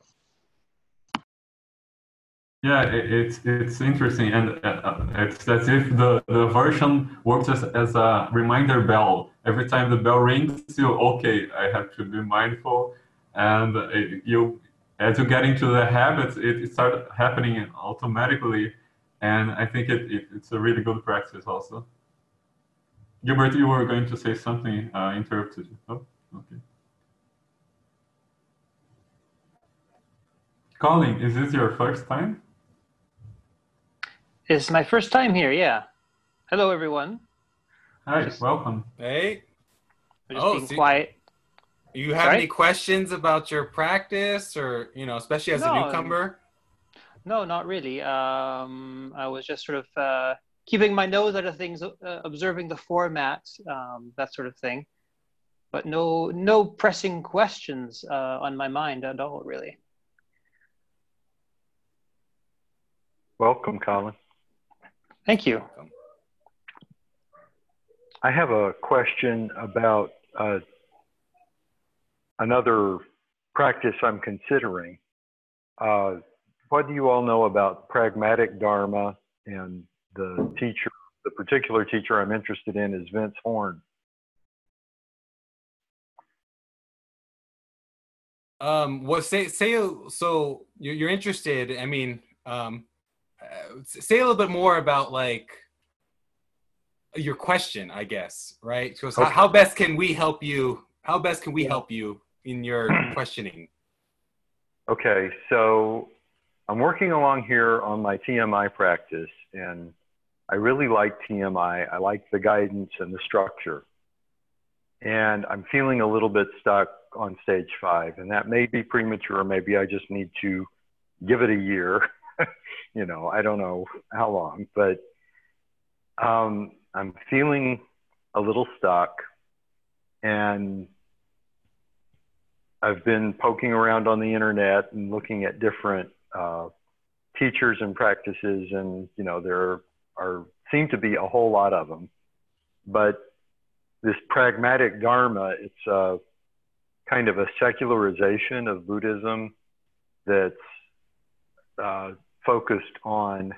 Yeah, it, it's it's interesting, and uh, uh, it's as if the, the version works as, as a reminder bell. Every time the bell rings, you okay, I have to be mindful, and it, you as you get into the habits, it, it starts happening automatically, and I think it, it it's a really good practice also. Gilbert, you were going to say something. Uh, interrupted you. Oh, okay. Colin, is this your first time? It's my first time here, yeah. Hello, everyone. Hi, Just- welcome. Hey, I'm just Oh, being see- quiet. you have Sorry? any questions about your practice, or you know, especially as a newcomer? No, not really. Um, I was just sort of uh, keeping my nose out of things, uh, observing the format, um, that sort of thing. But no, no pressing questions uh, on my mind at all, really. Welcome, Colin. Thank you. I have a question about uh, another practice I'm considering. Uh, what do you all know about pragmatic Dharma and the teacher, the particular teacher I'm interested in is Vince Horn. Um, well, say say so you're, you're interested. I mean, um, uh, say a little bit more about like your question, I guess, right? Because okay. how, how best can we help you? How best can we help you in your questioning? Okay, so I'm working along here on my TMI practice, and I really like TMI. I like the guidance and the structure. And I'm feeling a little bit stuck on stage five, and that may be premature. Maybe I just need to give it a year. you know, I don't know how long, but um, I'm feeling a little stuck. And I've been poking around on the internet and looking at different uh, teachers and practices, and you know, there are seem to be a whole lot of them. But this pragmatic dharma, it's a kind of a secularization of Buddhism that's uh, focused on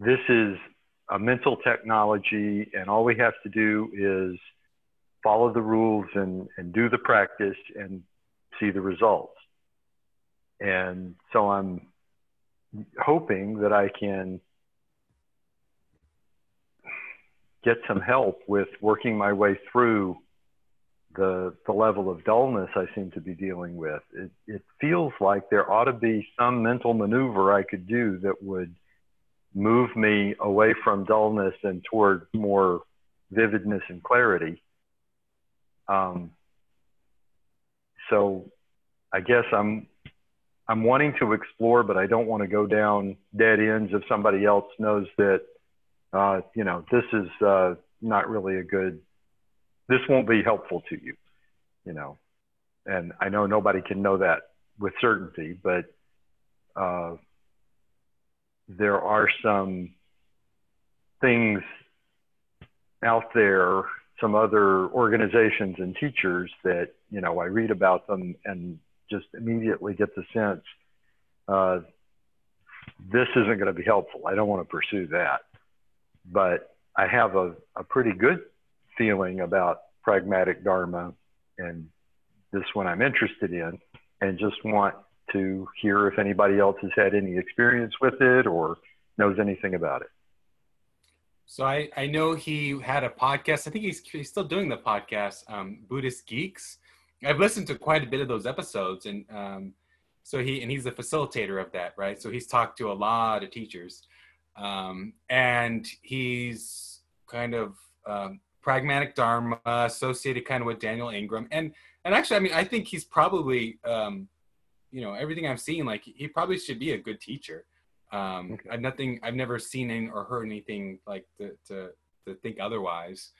this is a mental technology, and all we have to do is follow the rules and, and do the practice and see the results. And so I'm hoping that I can get some help with working my way through the the level of dullness I seem to be dealing with. It it feels like there ought to be some mental maneuver I could do that would move me away from dullness and toward more vividness and clarity. Um, so I guess I'm I'm wanting to explore, but I don't want to go down dead ends if somebody else knows that uh, you know, this is uh, not really a good, this won't be helpful to you, you know. And I know nobody can know that with certainty, but uh, there are some things out there, some other organizations and teachers that, you know, I read about them and just immediately get the sense uh, this isn't going to be helpful. I don't want to pursue that but I have a, a pretty good feeling about pragmatic Dharma and this one I'm interested in, and just want to hear if anybody else has had any experience with it or knows anything about it. So I, I know he had a podcast. I think he's, he's still doing the podcast, um, Buddhist Geeks. I've listened to quite a bit of those episodes, and um, so he and he's the facilitator of that, right? So he's talked to a lot of teachers, um, and he's kind of um, pragmatic dharma associated kind of with Daniel Ingram. And and actually, I mean, I think he's probably, um, you know, everything I've seen, like he probably should be a good teacher. Um, okay. I've nothing, I've never seen any or heard anything like to to, to think otherwise.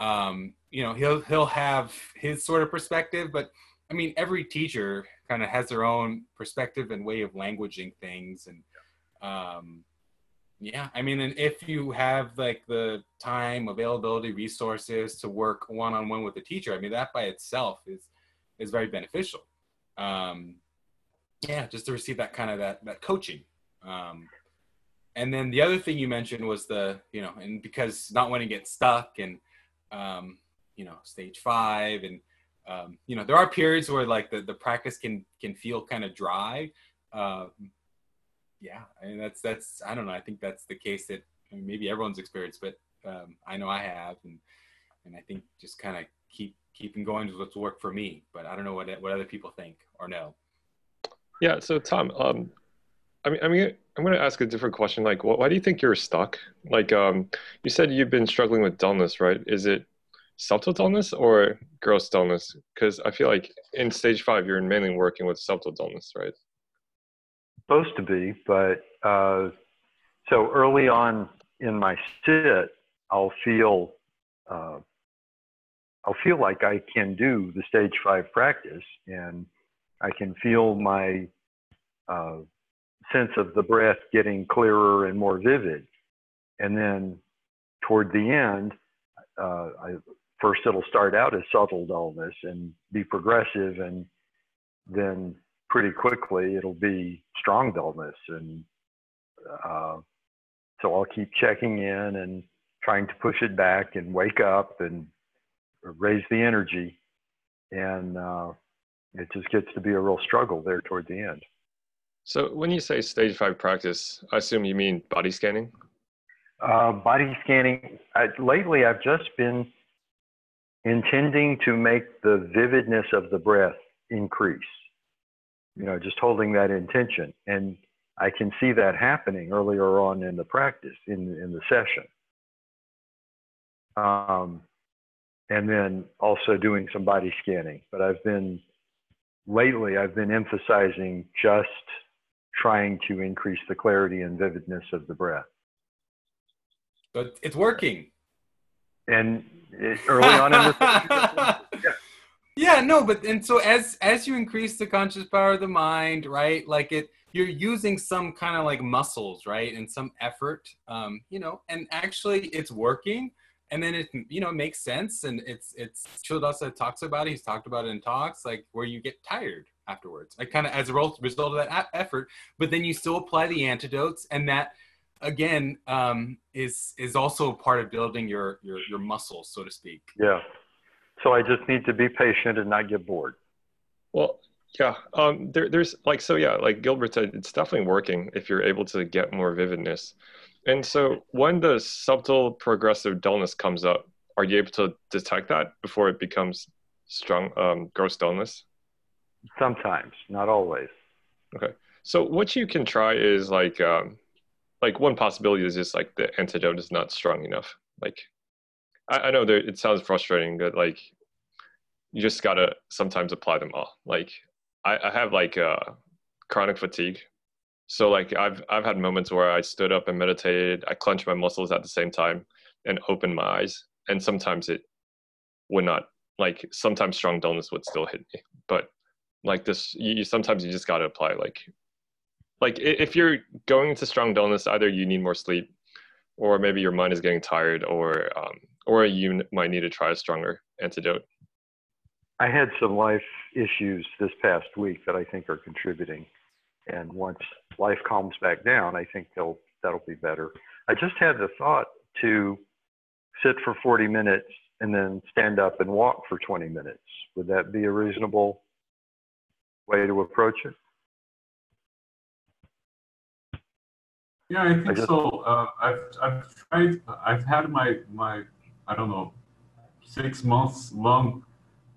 Um, you know, he'll he'll have his sort of perspective, but I mean, every teacher kind of has their own perspective and way of languaging things, and um, yeah, I mean, and if you have like the time, availability, resources to work one on one with a teacher, I mean, that by itself is is very beneficial. Um, yeah, just to receive that kind of that that coaching. Um, and then the other thing you mentioned was the you know, and because not wanting to get stuck and um, you know, stage five and um, you know, there are periods where like the the practice can can feel kind of dry. Uh, yeah, I mean that's that's I don't know. I think that's the case that I mean, maybe everyone's experienced, but um, I know I have, and and I think just kind of keep keeping going is what's worked for me. But I don't know what what other people think or know. Yeah. So Tom, um, I mean, I mean, I'm going to ask a different question. Like, why do you think you're stuck? Like, um, you said you've been struggling with dullness, right? Is it subtle dullness or gross dullness? Because I feel like in stage five, you're mainly working with subtle dullness, right? Supposed to be, but uh, so early on in my sit, I'll feel uh, I'll feel like I can do the stage five practice, and I can feel my uh, sense of the breath getting clearer and more vivid. And then toward the end, uh, I, first it'll start out as subtle dullness and be progressive, and then pretty quickly it'll be strong dullness. And uh, so I'll keep checking in and trying to push it back and wake up and raise the energy. And uh, it just gets to be a real struggle there toward the end. So when you say stage five practice, I assume you mean body scanning? Uh, body scanning. I, lately, I've just been intending to make the vividness of the breath increase. You know, just holding that intention, and I can see that happening earlier on in the practice, in in the session. Um, and then also doing some body scanning. But I've been lately, I've been emphasizing just trying to increase the clarity and vividness of the breath. But it's working. And it, early on in the yeah. no, but and so as as you increase the conscious power of the mind, right? Like it you're using some kind of like muscles, right? And some effort, um, you know, and actually it's working and then it you know makes sense and it's it's Culadasa talks about it he's talked about it in talks like where you get tired afterwards like kind of as a result of that effort but then you still apply the antidotes and that again um, is is also part of building your your your muscles so to speak yeah so i just need to be patient and not get bored well yeah um there, there's like so yeah like gilbert said it's definitely working if you're able to get more vividness and so when the subtle progressive dullness comes up, are you able to detect that before it becomes strong um, gross dullness? Sometimes, not always. Okay. So what you can try is like um, like one possibility is just like the antidote is not strong enough. Like I, I know it sounds frustrating, but like you just gotta sometimes apply them all. Like I, I have like uh, chronic fatigue so like I've I've had moments where I stood up and meditated, I clenched my muscles at the same time and opened my eyes. And sometimes it would not like sometimes strong dullness would still hit me. But like this you, you sometimes you just gotta apply like like if you're going to strong dullness, either you need more sleep or maybe your mind is getting tired or um, or you might need to try a stronger antidote. I had some life issues this past week that I think are contributing. And once life calms back down, I think they'll that'll be better. I just had the thought to sit for 40 minutes and then stand up and walk for 20 minutes. Would that be a reasonable way to approach it? Yeah, I think I just, so. Uh, I've I've tried. I've had my my I don't know six months long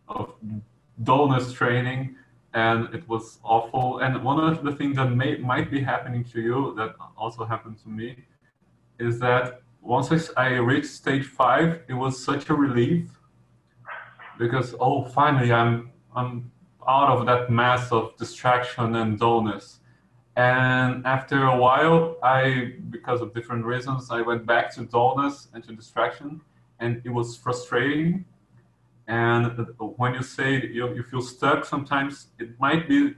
of dullness training and it was awful. And one of the things that may, might be happening to you that also happened to me is that once I reached stage five, it was such a relief because oh, finally I'm I'm out of that mess of distraction and dullness. And after a while, I because of different reasons, I went back to dullness and to distraction, and it was frustrating and when you say you, you feel stuck, sometimes it might be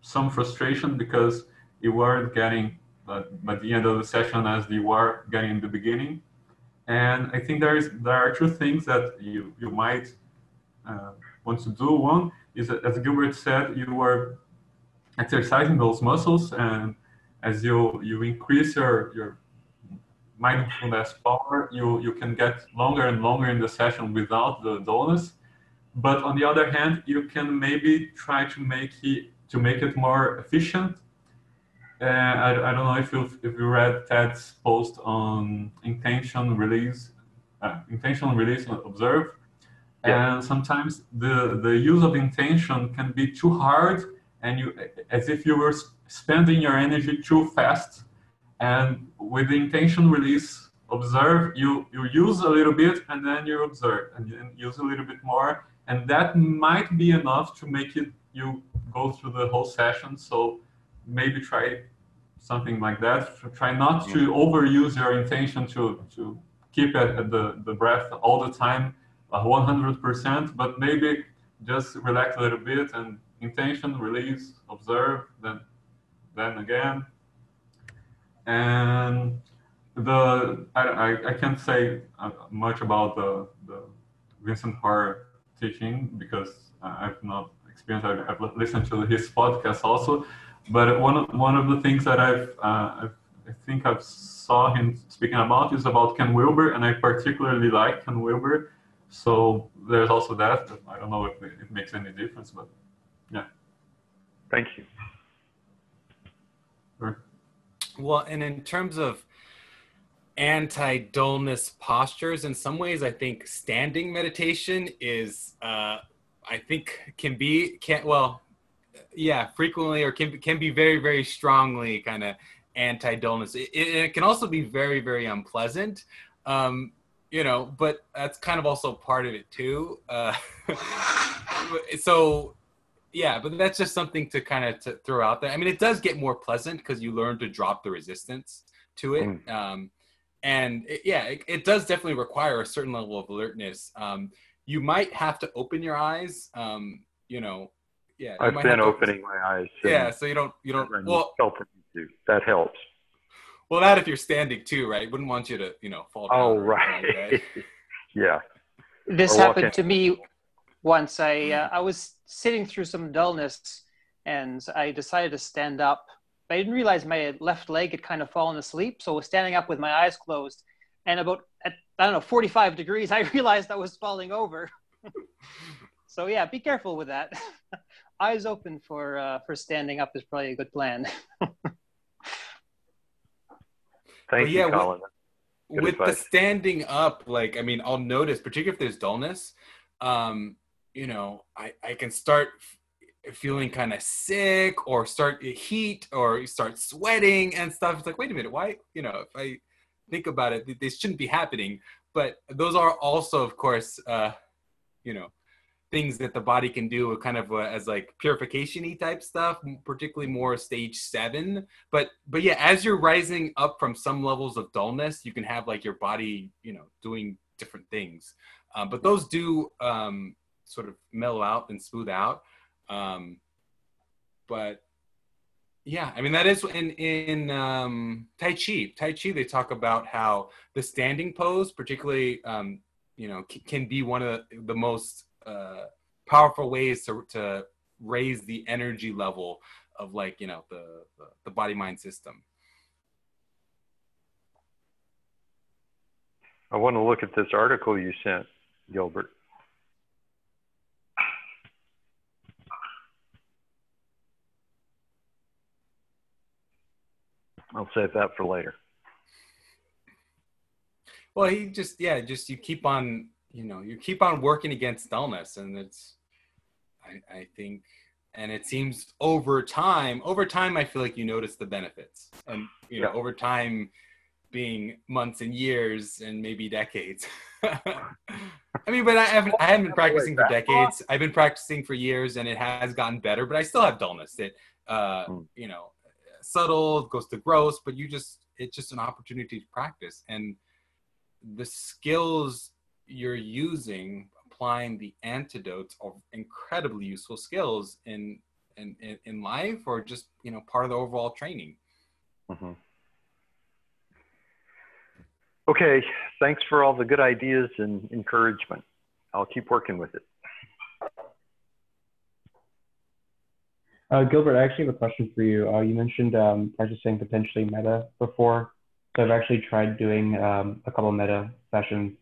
some frustration because you weren't getting uh, by the end of the session as you were getting in the beginning. And I think there is there are two things that you you might uh, want to do. One is that, as Gilbert said, you were exercising those muscles, and as you you increase your your mindfulness power, you, you can get longer and longer in the session without the dullness. But on the other hand, you can maybe try to make it to make it more efficient. Uh, I, I don't know if you if you read Ted's post on intention release, uh, intention release observe, yeah. and sometimes the the use of intention can be too hard, and you as if you were spending your energy too fast and with the intention release observe you you use a little bit and then you observe and you use a little bit more and that might be enough to make it you go through the whole session so maybe try something like that. Try not to overuse your intention to, to keep at, at the, the breath all the time, uh, 100%, but maybe just relax a little bit and intention, release, observe, then, then again. And the I, I, I can't say uh, much about the, the Vincent Parr teaching because I've not experienced. I've, I've listened to his podcast also, but one of, one of the things that I've, uh, I've I think I've saw him speaking about is about Ken Wilber, and I particularly like Ken Wilber. So there's also that. I don't know if it makes any difference, but yeah. Thank you. Sure. Well, and in terms of anti-dullness postures, in some ways, I think standing meditation is, uh, I think, can be can well, yeah, frequently or can can be very very strongly kind of anti-dullness. It, it, it, can also be very very unpleasant. Um, you know, but that's kind of also part of it too. Uh, so yeah, but that's just something to kind of to throw out there. I mean, it does get more pleasant because you learn to drop the resistance to it. Mm. Um, and it, yeah, it, it, does definitely require a certain level of alertness. Um, you might have to open your eyes. Um, you know, yeah. I've been opening my eyes. Yeah, so you don't you don't well that helps. Well, that if you're standing too, right? Wouldn't want you to you know fall down. Oh right. right? yeah. This or happened to me once. I uh, I was sitting through some dullness, and I decided to stand up I didn't realize my left leg had kind of fallen asleep. So I was standing up with my eyes closed. And about, at, I don't know, 45 degrees, I realized I was falling over. so yeah, be careful with that. eyes open for, uh, for standing up is probably a good plan. Thank you, Colin. With, with the standing up, like, I mean, I'll notice, particularly if there's dullness, um, you know, I, I can start feeling kind of sick or start heat or start sweating and stuff. It's like, wait a minute, why? You know, if I think about it, this shouldn't be happening. But those are also, of course, uh, you know, things that the body can do kind of uh, as like purification-y type stuff, particularly more stage seven. But but yeah, as you're rising up from some levels of dullness, you can have like your body, you know, doing different things. Um, but those do um, sort of mellow out and smooth out. Um, but yeah, I mean that is in in um, Tai Chi. Tai Chi, they talk about how the standing pose, particularly, um, you know, c- can be one of the, most uh, powerful ways to to raise the energy level of like you know the the, the body mind system. I want to look at this article you sent, Gilbert. I'll save that for later. Well, he just yeah, just you keep on you know you keep on working against dullness, and it's I, I think and it seems over time over time I feel like you notice the benefits, and you know over time being months and years and maybe decades. I mean, but I haven't I haven't been practicing for decades. I've been practicing for years, and it has gotten better. But I still have dullness. That uh, hmm. you know, subtle, goes to gross, but you just it's just an opportunity to practice. And the skills you're using applying the antidotes are incredibly useful skills in in in, life or just you know part of the overall training. Mm-hmm. okay thanks for all the good ideas and encouragement. I'll keep working with it Uh, Gilbert, I actually have a question for you. Uh, you mentioned um, practicing potentially metta before. So I've actually tried doing um, a couple metta sessions,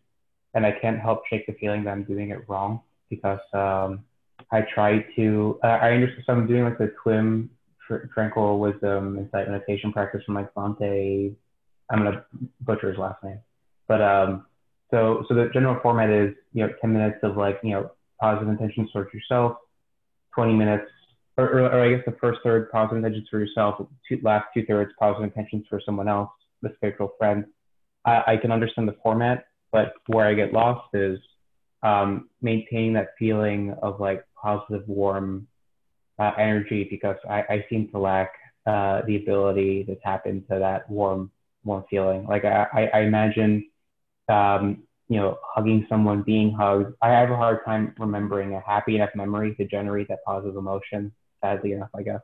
and I can't help shake the feeling that I'm doing it wrong because um, I try to. Uh, I understand. So I'm doing like the TWIM tr- tranquil wisdom insight meditation practice from like Bhante. I'm gonna butcher his last name, but um, so so the general format is you know 10 minutes of like you know positive intentions towards yourself, 20 minutes or, or, or, I guess the first third positive intentions for yourself, two, last two thirds positive intentions for someone else, the spiritual friend. I, I can understand the format, but where I get lost is um, maintaining that feeling of like positive, warm uh, energy because I, I seem to lack uh, the ability to tap into that warm, warm feeling. Like I, I, I imagine, um, you know, hugging someone, being hugged. I have a hard time remembering a happy enough memory to generate that positive emotion. Sadly enough, I guess.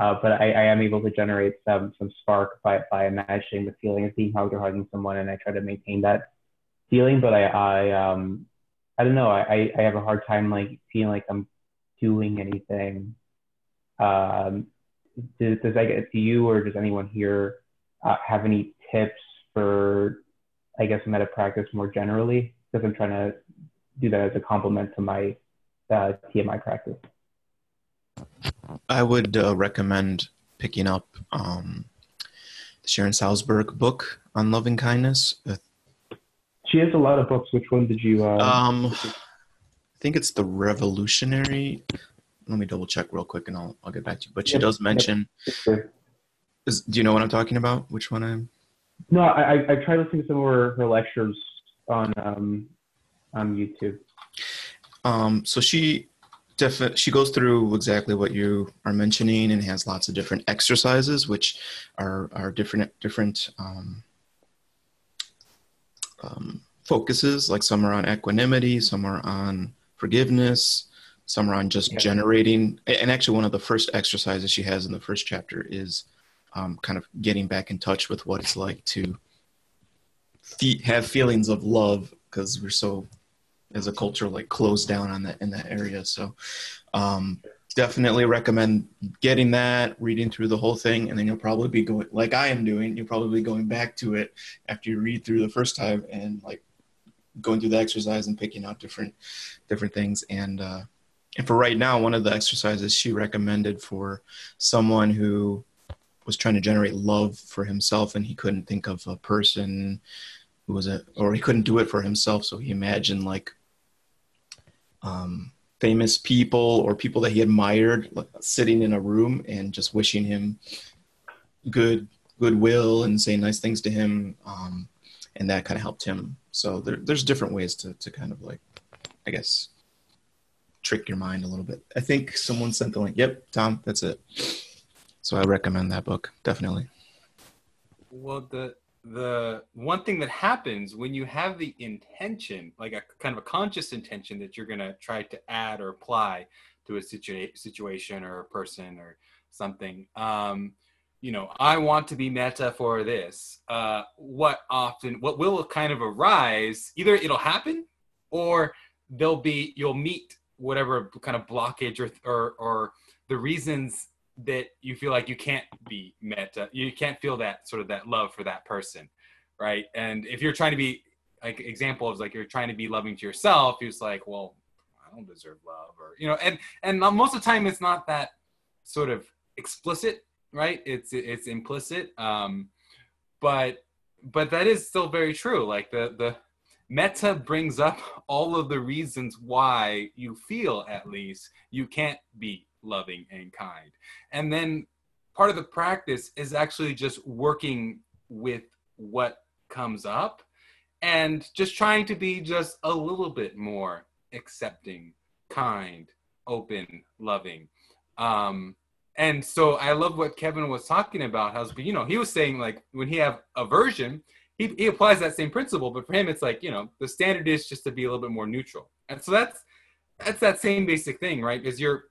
Uh, but I, I, am able to generate some some spark by, by imagining the feeling of being hugged or hugging someone, and I try to maintain that feeling. But I I um I don't know. I I have a hard time like feeling like I'm doing anything. Um, does, does that get to you, or does anyone here uh, have any tips for, I guess, metta practice more generally? Because I'm trying to do that as a complement to my uh, TMI practice. I would uh, recommend picking up um, the Sharon Salzberg book on loving kindness. Uh, she has a lot of books. Which one did you? Uh, um, I think it's the Revolutionary. Let me double check real quick, and I'll I'll get back to you. But she yep, does mention. Yep. Is, do you know what I'm talking about? Which one I'm? No, I I, I tried listening to some of her, her lectures on um on YouTube. Um, so she definitely she goes through exactly what you are mentioning and has lots of different exercises which are are different different um, um, focuses like some are on equanimity some are on forgiveness some are on just yeah. generating and actually one of the first exercises she has in the first chapter is um, kind of getting back in touch with what it's like to fe- have feelings of love because we're so as a culture like closed down on that in that area. So um, definitely recommend getting that, reading through the whole thing, and then you'll probably be going like I am doing. You'll probably be going back to it after you read through the first time and like going through the exercise and picking out different different things. And uh, and for right now, one of the exercises she recommended for someone who was trying to generate love for himself and he couldn't think of a person who was a or he couldn't do it for himself so he imagined like um, famous people or people that he admired sitting in a room and just wishing him good goodwill and saying nice things to him um, and that kind of helped him. So there, there's different ways to, to kind of like i guess trick your mind a little bit. I think someone sent the link. Yep tom that's it. So i recommend that book definitely. Well the the one thing that happens when you have the intention, like a kind of a conscious intention that you're going to try to add or apply to a situa- situation or a person or something. Um, you know, I want to be metta for this. Uh, what often, what will kind of arise, either it'll happen or there'll be, you'll meet whatever kind of blockage or, or, or the reasons that you feel like you can't be metta you can't feel that sort of that love for that person right? And if you're trying to be like example of like you're trying to be loving to yourself it's like well i don't deserve love or you know and and most of the time it's not that sort of explicit right? It's it's implicit um but but that is still very true. Like the the metta brings up all of the reasons why you feel at least you can't be loving and kind. And then part of the practice is actually just working with what comes up and just trying to be just a little bit more accepting, kind, open, loving. Um, and so I love what Kevin was talking about. How you know he was saying like when he have aversion, he, he applies that same principle, but for him it's like you know the standard is just to be a little bit more neutral. And so that's that's that same basic thing, right? Because you're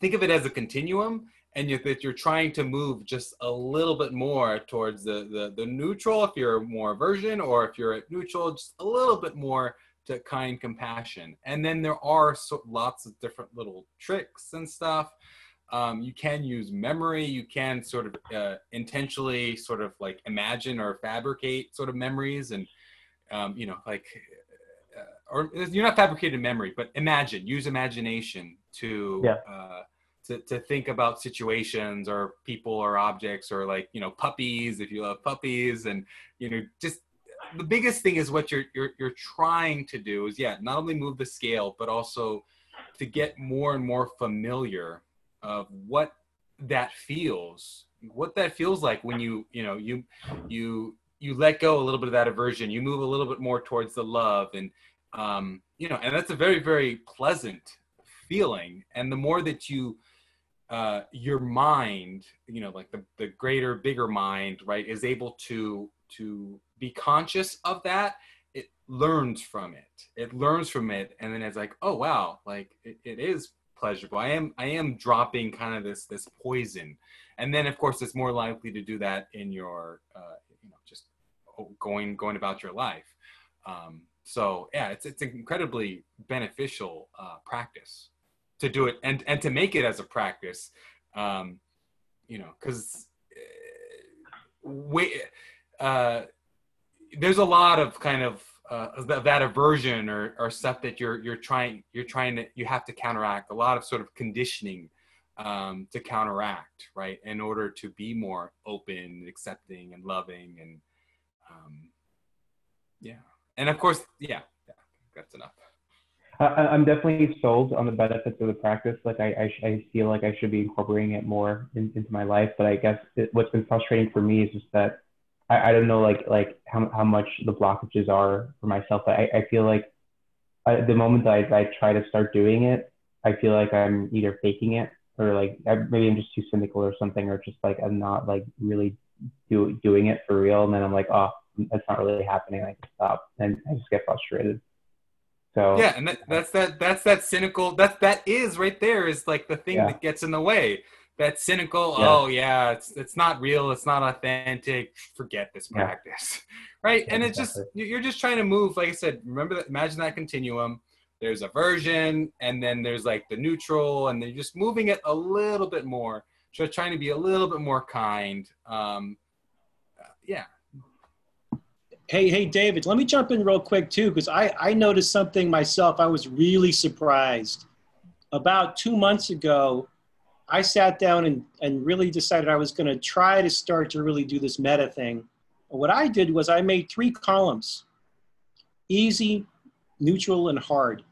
think of it as a continuum and you, that you're trying to move just a little bit more towards the, the, the neutral if you're more aversion or if you're at neutral just a little bit more to kind compassion and then there are so, lots of different little tricks and stuff um, you can use memory you can sort of uh, intentionally sort of like imagine or fabricate sort of memories and um, you know like uh, or you're not fabricated memory but imagine use imagination to yeah. uh, to, to think about situations or people or objects or like you know puppies if you love puppies and you know just the biggest thing is what you're you're you're trying to do is yeah not only move the scale but also to get more and more familiar of what that feels what that feels like when you you know you you you let go a little bit of that aversion. You move a little bit more towards the love and um you know and that's a very very pleasant feeling. And the more that you uh, your mind, you know, like the, the greater, bigger mind, right, is able to to be conscious of that, it learns from it. It learns from it, and then it's like, oh wow, like it, it is pleasurable. I am I am dropping kind of this this poison, and then of course it's more likely to do that in your uh, you know just going going about your life. Um, so yeah, it's it's incredibly beneficial uh, practice to do it and and to make it as a practice. Um, you know, because uh, we uh, there's a lot of kind of uh, that, that aversion or, or stuff that you're you're trying you're trying to you have to counteract a lot of sort of conditioning um, to counteract right in order to be more open accepting and loving and um, yeah and of course yeah, yeah that's enough I, I'm definitely sold on the benefits of the practice. Like I, I, I feel like I should be incorporating it more in, into my life. But I guess it, what's been frustrating for me is just that I, I don't know like like how how much the blockages are for myself. but I, I feel like I, the moment that I, I try to start doing it, I feel like I'm either faking it or like I, maybe I'm just too cynical or something, or just like I'm not like really do, doing it for real. And then I'm like, oh, that's not really happening. I can stop, and I just get frustrated. So yeah, and that, that's that that's that cynical. That that is right there is like the thing yeah. that gets in the way that cynical. Yeah. oh yeah it's it's not real it's not authentic. Forget this practice. Yeah. right? Yeah, and it's exactly. just you're just trying to move like i said remember that imagine that continuum. There's aversion and then there's like the neutral and then you're just moving it a little bit more just trying to be a little bit more kind. Um yeah. Hey hey david let me jump in real quick too because i i noticed something myself. I was really surprised. About two months ago I sat down and, and really decided I was going to try to start to really do this metta thing. What I did was I made three columns easy, neutral, and hard.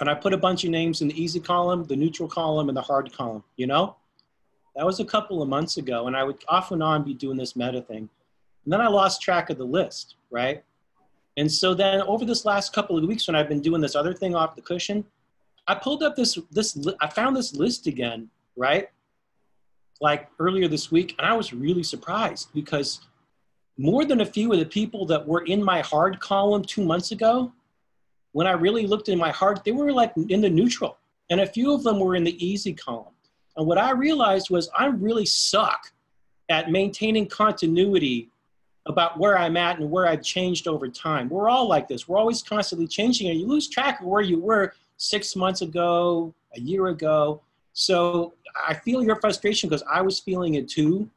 And I put a bunch of names in the easy column, the neutral column, and the hard column, you know? That was a couple of months ago, and I would off and on be doing this metta thing. And then I lost track of the list, right? And so then over this last couple of weeks when I've been doing this other thing off the cushion, I pulled up this, this I found this list again right? Like earlier this week, and I was really surprised because more than a few of the people that were in my hard column two months ago, when I really looked in my heart, they were like in the neutral, and a few of them were in the easy column. And what I realized was I really suck at maintaining continuity about where I'm at and where I've changed over time. We're all like this. We're always constantly changing, and you lose track of where you were six months ago, a year ago. So I feel your frustration because I was feeling it too.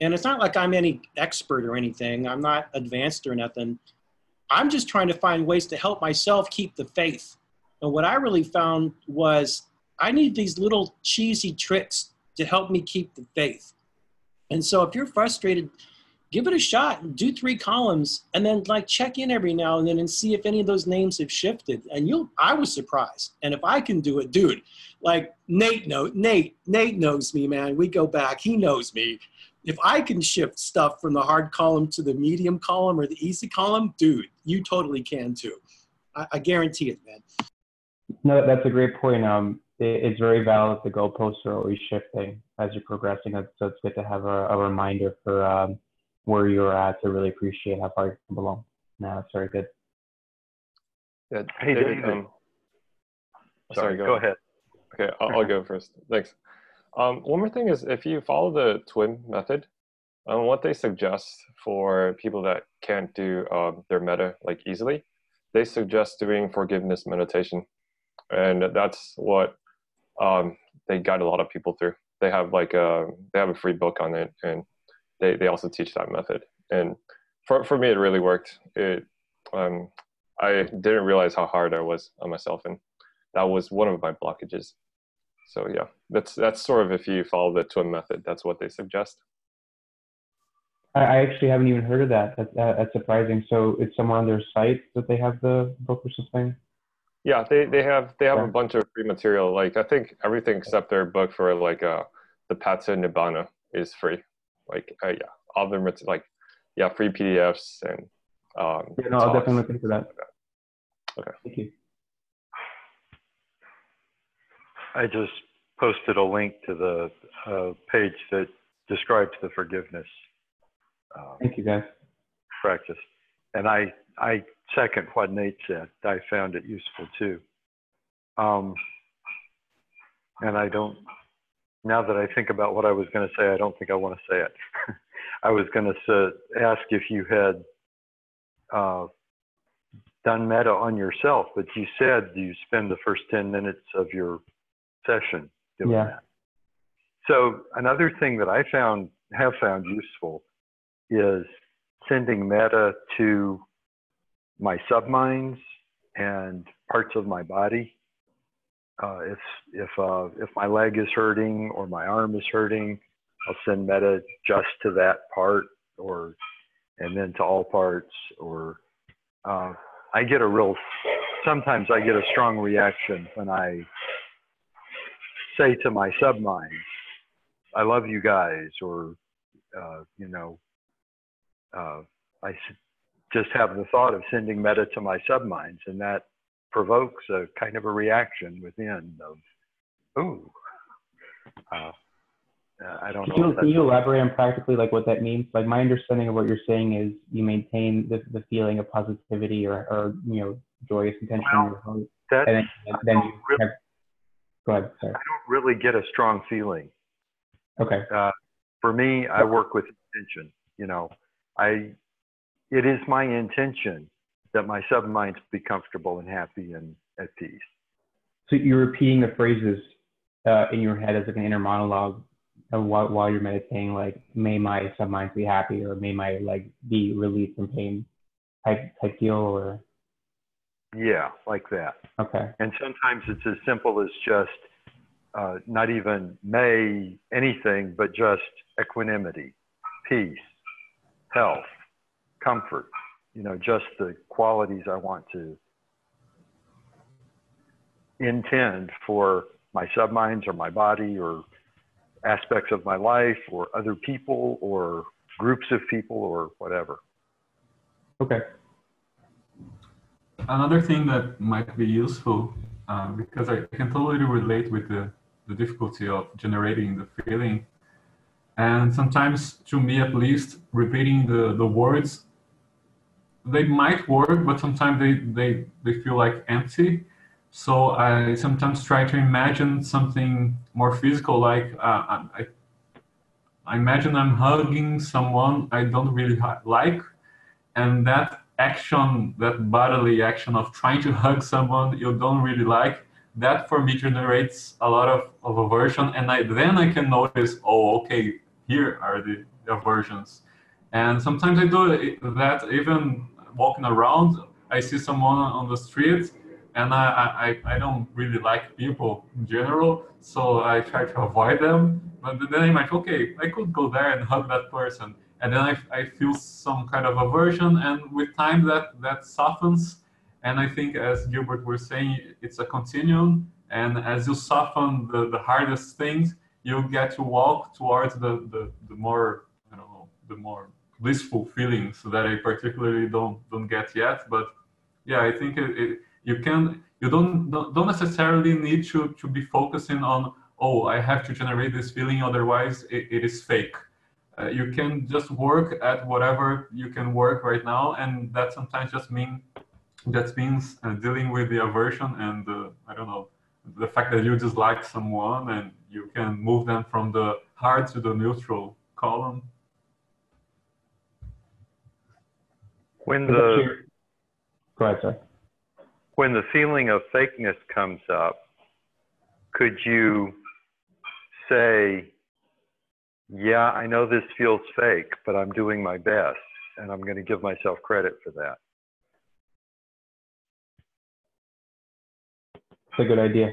And it's not like I'm any expert or anything. I'm not advanced or nothing. I'm just trying to find ways to help myself keep the faith. And what I really found was I need these little cheesy tricks to help me keep the faith. And so if you're frustrated, give it a shot and do three columns and then like check in every now and then and see if any of those names have shifted. And you'll i was surprised. And if i can do it dude like nate know nate nate knows me man. We go back. He knows me. If i can shift stuff from the hard column to the medium column or the easy column dude you totally can too. I, I guarantee it man. No that's a great point. Um it, it's very valid the goalposts are always shifting as you're progressing. So it's good to have a, a reminder for um, where you're at to really appreciate how far you come along. No, that's very good. Yeah. Hey, David. Um, sorry, go, go ahead. Okay, I'll, I'll, go first. Thanks. Um, one more thing is if you follow the TWIM method, um, what they suggest for people that can't do um, their metta like easily, they suggest doing forgiveness meditation, and that's what um, they guide a lot of people through. They have like a they have a free book on it, and they, they also teach that method. And for, for me, it really worked. It, um, I didn't realize how hard I was on myself. And that was one of my blockages. So yeah, that's, that's sort of if you follow the TWIM method, that's what they suggest. I actually haven't even heard of that. That's, that's surprising. So it's somewhere on their site that they have the book or something. Yeah, they, they have they have a bunch of free material. Like I think everything except their book for like uh the Path to Nibbana is free like uh, yeah, all of them like yeah, free PDFs and um, yeah, no, I'll definitely look into that. Okay. Thank you. I just posted a link to the uh, page that describes the forgiveness uh, Thank you, guys. practice. And I, I second what Nate said. I found it useful too. Um, and I don't, now that I think about what I was going to say, I don't think I want to say it. I was going to ask if you had uh, done metta on yourself, but you said you spend the first 10 minutes of your session doing Yeah. that. So another thing that I found have found useful is sending metta to my subminds and parts of my body. Uh, if if uh, if my leg is hurting or my arm is hurting, I'll send metta just to that part, or and then to all parts. Or uh, I get a real sometimes I get a strong reaction when I say to my subminds, "I love you guys," or uh, you know, uh, I just have the thought of sending metta to my subminds, and that provokes a kind of a reaction within of, "Ooh." Uh, uh, I don't Can know. you, can you elaborate on practically like what that means? Like my understanding of what you're saying is you maintain the, the feeling of positivity or, or you know joyous intention in your heart, and then, then you have. Go ahead. Sorry. I don't really get a strong feeling. Okay. Uh, for me, I work with intention. You know, I it is my intention that my subminds be comfortable and happy and at peace. So you're repeating the phrases uh, in your head as like an inner monologue uh, while, while you're meditating, like "May my subminds be happy" or "May my leg be relieved from pain," type type deal, or Yeah, like that. okay. And sometimes it's as simple as just uh, not even may anything, but just equanimity, peace, health, comfort. You know, just the qualities I want to intend for my subminds or my body or aspects of my life or other people or groups of people or whatever. Okay. Another thing that might be useful, uh, because I can totally relate with the, the difficulty of generating the feeling. And sometimes, to me at least, repeating the, the words, they might work, but sometimes they, they, they feel like empty. So I sometimes try to imagine something more physical, like uh, I, I imagine I'm hugging someone I don't really like, and that action, that bodily action of trying to hug someone you don't really like, that for me generates a lot of, of aversion. And I, then I can notice, oh, okay, here are the aversions. And sometimes I do that even walking around, I see someone on the street and I, I, I don't really like people in general, so I try to avoid them. But then I'm like, okay, I could go there and hug that person. And then I, I feel some kind of aversion, and with time that, that softens. And I think, as Gilbert was saying, it's a continuum. And as you soften the, the hardest things, you get to walk towards the, the, the more, I don't know, the more blissful feelings that I particularly don't, don't get yet. But yeah, I think it, it you can you don't don't necessarily need to to be focusing on oh i have to generate this feeling otherwise it, it is fake uh, you can just work at whatever you can work right now and that sometimes just mean that means uh, dealing with the aversion and the i don't know the fact that you dislike someone and you can move them from the hard to the neutral column When Is that the clear? Go ahead, sir. when the feeling of fakeness comes up, could you say, Yeah, I know this feels fake, but I'm doing my best, and I'm going to give myself credit for that? It's a good idea.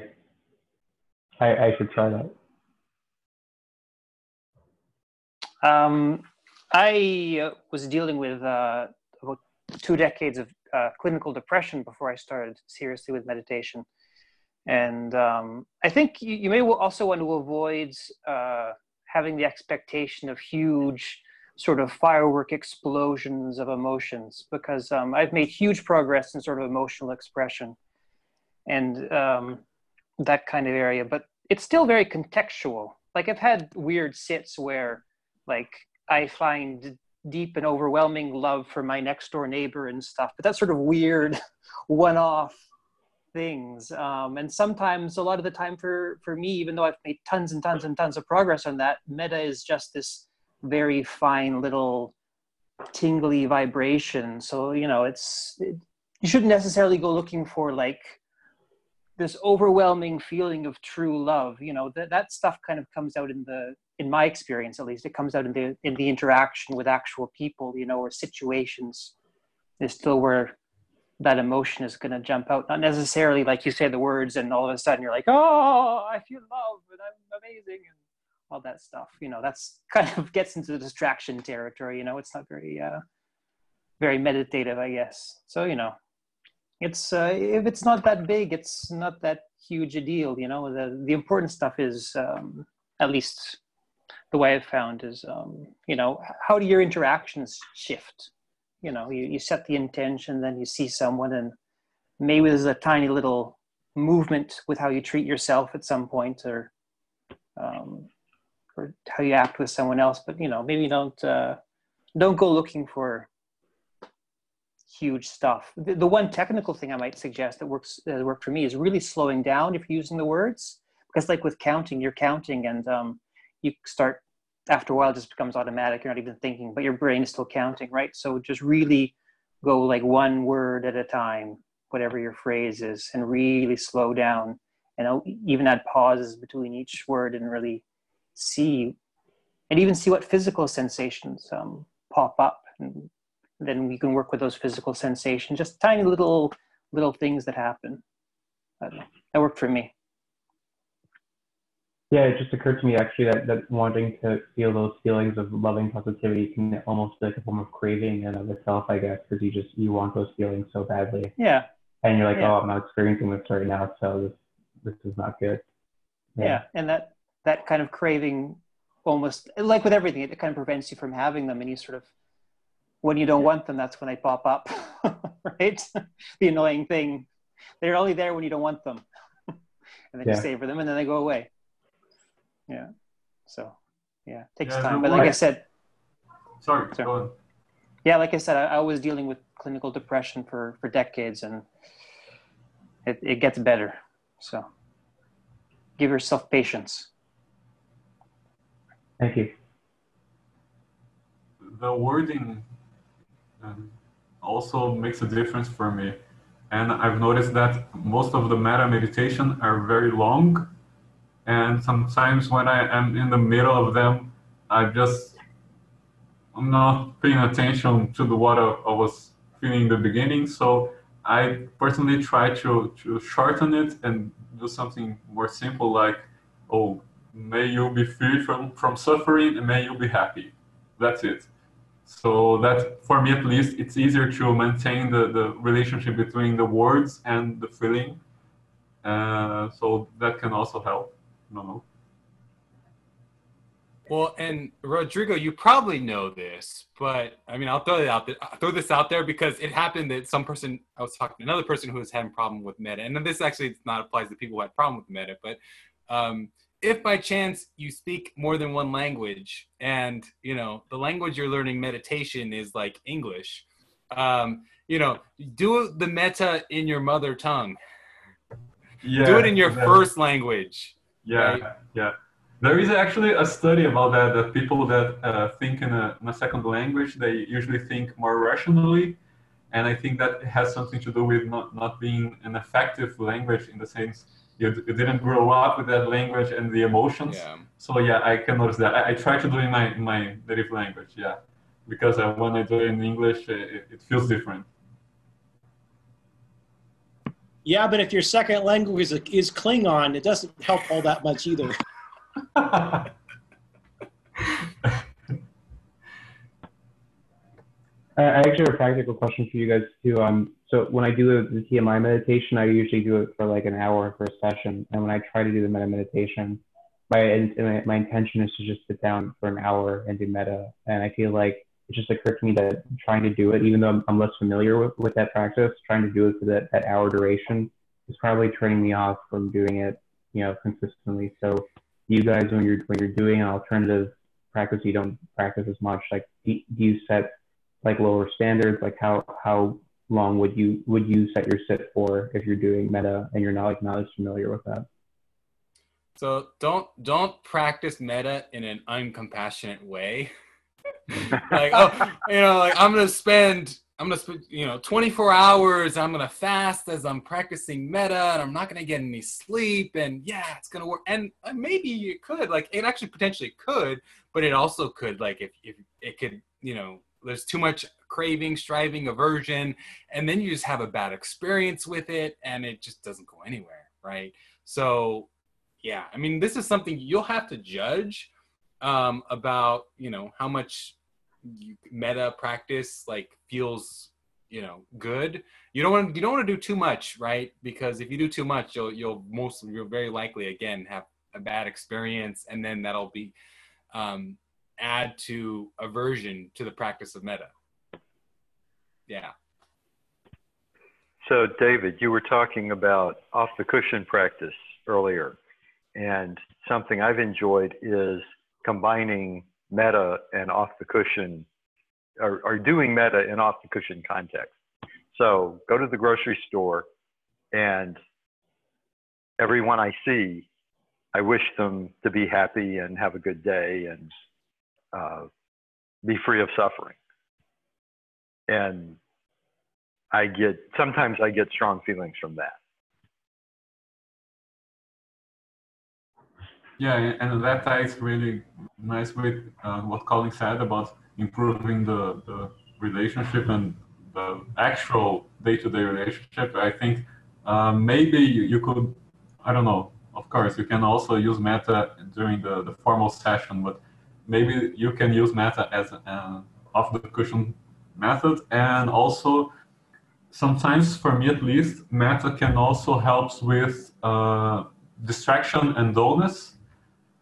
I, I should try that. Um, I uh, was dealing with uh, about two decades of uh, clinical depression before I started seriously with meditation. And um, I think you, you may also want to avoid uh, having the expectation of huge sort of firework explosions of emotions because um, I've made huge progress in sort of emotional expression and um, that kind of area. But it's still very contextual. Like I've had weird sits where like I find deep and overwhelming love for my next door neighbor and stuff, but that's sort of weird one-off things. Um, and sometimes a lot of the time for, for me, even though I've made tons and tons and tons of progress on that, metta is just this very fine little tingly vibration. So, you know, it's, it, you shouldn't necessarily go looking for like this overwhelming feeling of true love you know that that stuff kind of comes out in the in my experience at least it comes out in the in the interaction with actual people you know or situations is still where that emotion is going to jump out. Not necessarily like you say the words and all of a sudden you're like oh i feel love and i'm amazing and all that stuff. You know that's kind of gets into the distraction territory you know it's not very uh very meditative i guess. So you know it's uh, if it's not that big it's not that huge a deal you know. The the important stuff is um, at least the way i've found is um, you know how do your interactions shift you know you, you set the intention then you see someone and maybe there's a tiny little movement with how you treat yourself at some point or um, or how you act with someone else but you know maybe don't uh, don't go looking for huge stuff. The, the, one technical thing I might suggest that works that worked for me is really slowing down if you're using the words, because like with counting, you're counting and um, you start after a while it just becomes automatic. You're not even thinking, but your brain is still counting, right? So just really go like one word at a time, whatever your phrase is, and really slow down, and even add pauses between each word and really see, and even see what physical sensations um, pop up and then we can work with those physical sensations, just tiny little little things that happen. That worked for me. Yeah, it just occurred to me actually that, that wanting to feel those feelings of loving positivity can almost be like a form of craving in and of itself, I guess, because you just you want those feelings so badly. Yeah. And you're like, yeah. oh, I'm not experiencing this right now, so this this is not good. Yeah. yeah, and that that kind of craving almost like with everything, it kind of prevents you from having them, and you sort of when you don't want them, that's when they pop up, right? the annoying thing. They're only there when you don't want them. and then yeah. you savor them and then they go away. Yeah. So, yeah, takes yeah, time. But like I said, sorry, sorry. Yeah, like I said, I, I, was dealing with clinical depression for, for decades and it, it gets better. So give yourself patience. Thank you. The wording um, also makes a difference for me. And I've noticed that most of the metta meditation are very long. And sometimes when I am in the middle of them, I just, I'm not paying attention to the what I was feeling in the beginning. So I personally try to, to shorten it and do something more simple like, oh, may you be free from, from suffering and may you be happy. That's it. So that, for me at least, it's easier to maintain the, the relationship between the words and the feeling. Uh, so that can also help. No, no. Well, and Rodrigo, you probably know this, but I mean, I'll throw it out there. I'll throw this out there because it happened that some person I was talking to another person who was having a problem with Metta, and this actually not applies to people who had problem with Metta, but um, if by chance you speak more than one language and you know the language you're learning meditation is like english um, you know do the Metta in your mother tongue yeah, do it in your first language yeah right? yeah there is actually a study about that that people that uh, think in a, in a second language they usually think more rationally and i think that has something to do with not, not being an effective language in the sense you, you didn't grow up with that language and the emotions. Yeah. So yeah, I can notice that. I, I try to do in my my native language. Yeah, because I, when I do it in English, it, it feels different. Yeah, but if your second language is, is Klingon, it doesn't help all that much either. I actually have a practical question for you guys too. Um, so when I do the TMI meditation, I usually do it for like an hour for a session. And when I try to do the metta meditation, my my intention is to just sit down for an hour and do metta, And I feel like it just occurred to me that trying to do it, even though I'm, less familiar with, with that practice, trying to do it for that, that hour duration is probably turning me off from doing it, you you know, consistently. So you guys, when you're when you're doing an alternative practice, you don't practice as much. Like, do, do you set like lower standards? Like, how how long would you would you set your sit for if you're doing metta and you're not like not as familiar with that? So don't don't practice metta in an uncompassionate way. like oh, you know, like I'm gonna spend I'm gonna spend you know 24 hours. I'm gonna fast as I'm practicing metta, and I'm not gonna get any sleep. And yeah, it's gonna work. And uh, maybe you could like it actually potentially could, but it also could like if if it could you know there's too much craving, striving, aversion, and then you just have a bad experience with it, and it just doesn't go anywhere, right? So yeah, I mean, this is something you'll have to judge um, about, you know, how much metta practice like feels, you know, good. You don't want you don't want to do too much, right? Because if you do too much, you'll you'll most you'll very likely again have a bad experience, and then that'll be um, add to aversion to the practice of metta. Yeah. So, David, you were talking about off the cushion practice earlier. And something I've enjoyed is combining metta and off the cushion or, or doing metta in off the cushion context. So go to the grocery store and everyone I see, I wish them to be happy and have a good day and uh, be free of suffering. And I get, sometimes I get strong feelings from that. Yeah, and that ties really nice with uh, what Colin said about improving the, the relationship and the actual day-to-day relationship. I think uh, maybe you, could, I don't know, of course, you can also use Metta during the, the formal session, but maybe you can use Metta as an off-the-cushion method. And also, sometimes, for me at least, Metta can also help with uh, distraction and dullness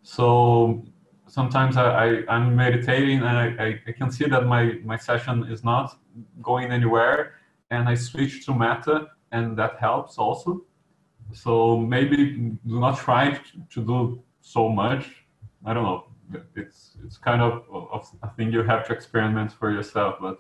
so sometimes I, I, am meditating and I, I, can see that my, my session is not going anywhere and I switch to metta and that helps also. So maybe do not try to do so much. I don't know. It's it's kind of, of a thing you have to experiment for yourself, but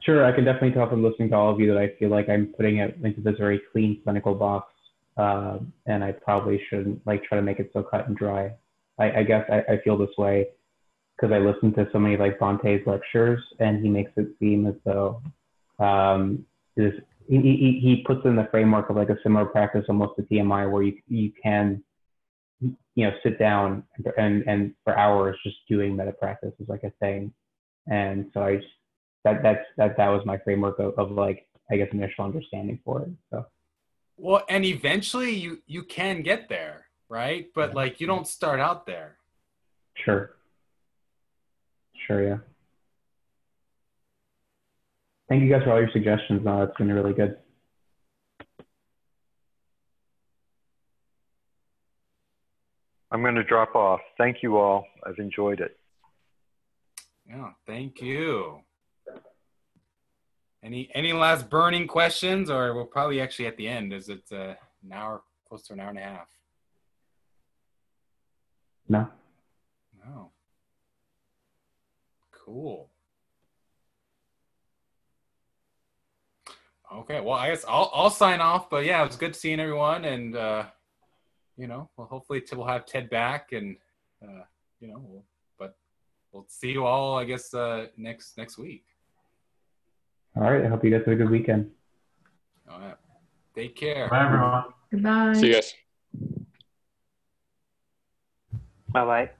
Sure, I can definitely tell from listening to all of you that I feel like I'm putting it into this very clean clinical box uh, and I probably shouldn't like try to make it so cut and dry. I, I guess I, I feel this way because I listen to so many like Bhante's lectures, and he makes it seem as though um, this he, he, he puts in the framework of like a similar practice almost to TMI, where you you can you know sit down and and for hours just doing metta practice is like a thing, and so I just that that's that that was my framework of, of like I guess initial understanding for it. So. Well, and eventually you you can get there, right? But like you don't start out there. Sure. Sure, yeah. Thank you guys for all your suggestions. No, it's been really good. I'm going to drop off. Thank you all. I've enjoyed it. Yeah, thank you. Any any last burning questions, or we'll probably actually at the end. Is it uh, an hour, close to an hour and a half? No. No. Cool. Okay, well, I guess I'll I'll sign off. But yeah, it was good seeing everyone, and uh, you know, well, hopefully we'll have Ted back, and uh, you know, we'll, but we'll see you all, I guess, uh, next next week. All right. I hope you guys have a good weekend. All right. Take care. Bye, everyone. Goodbye. See you guys. Bye bye.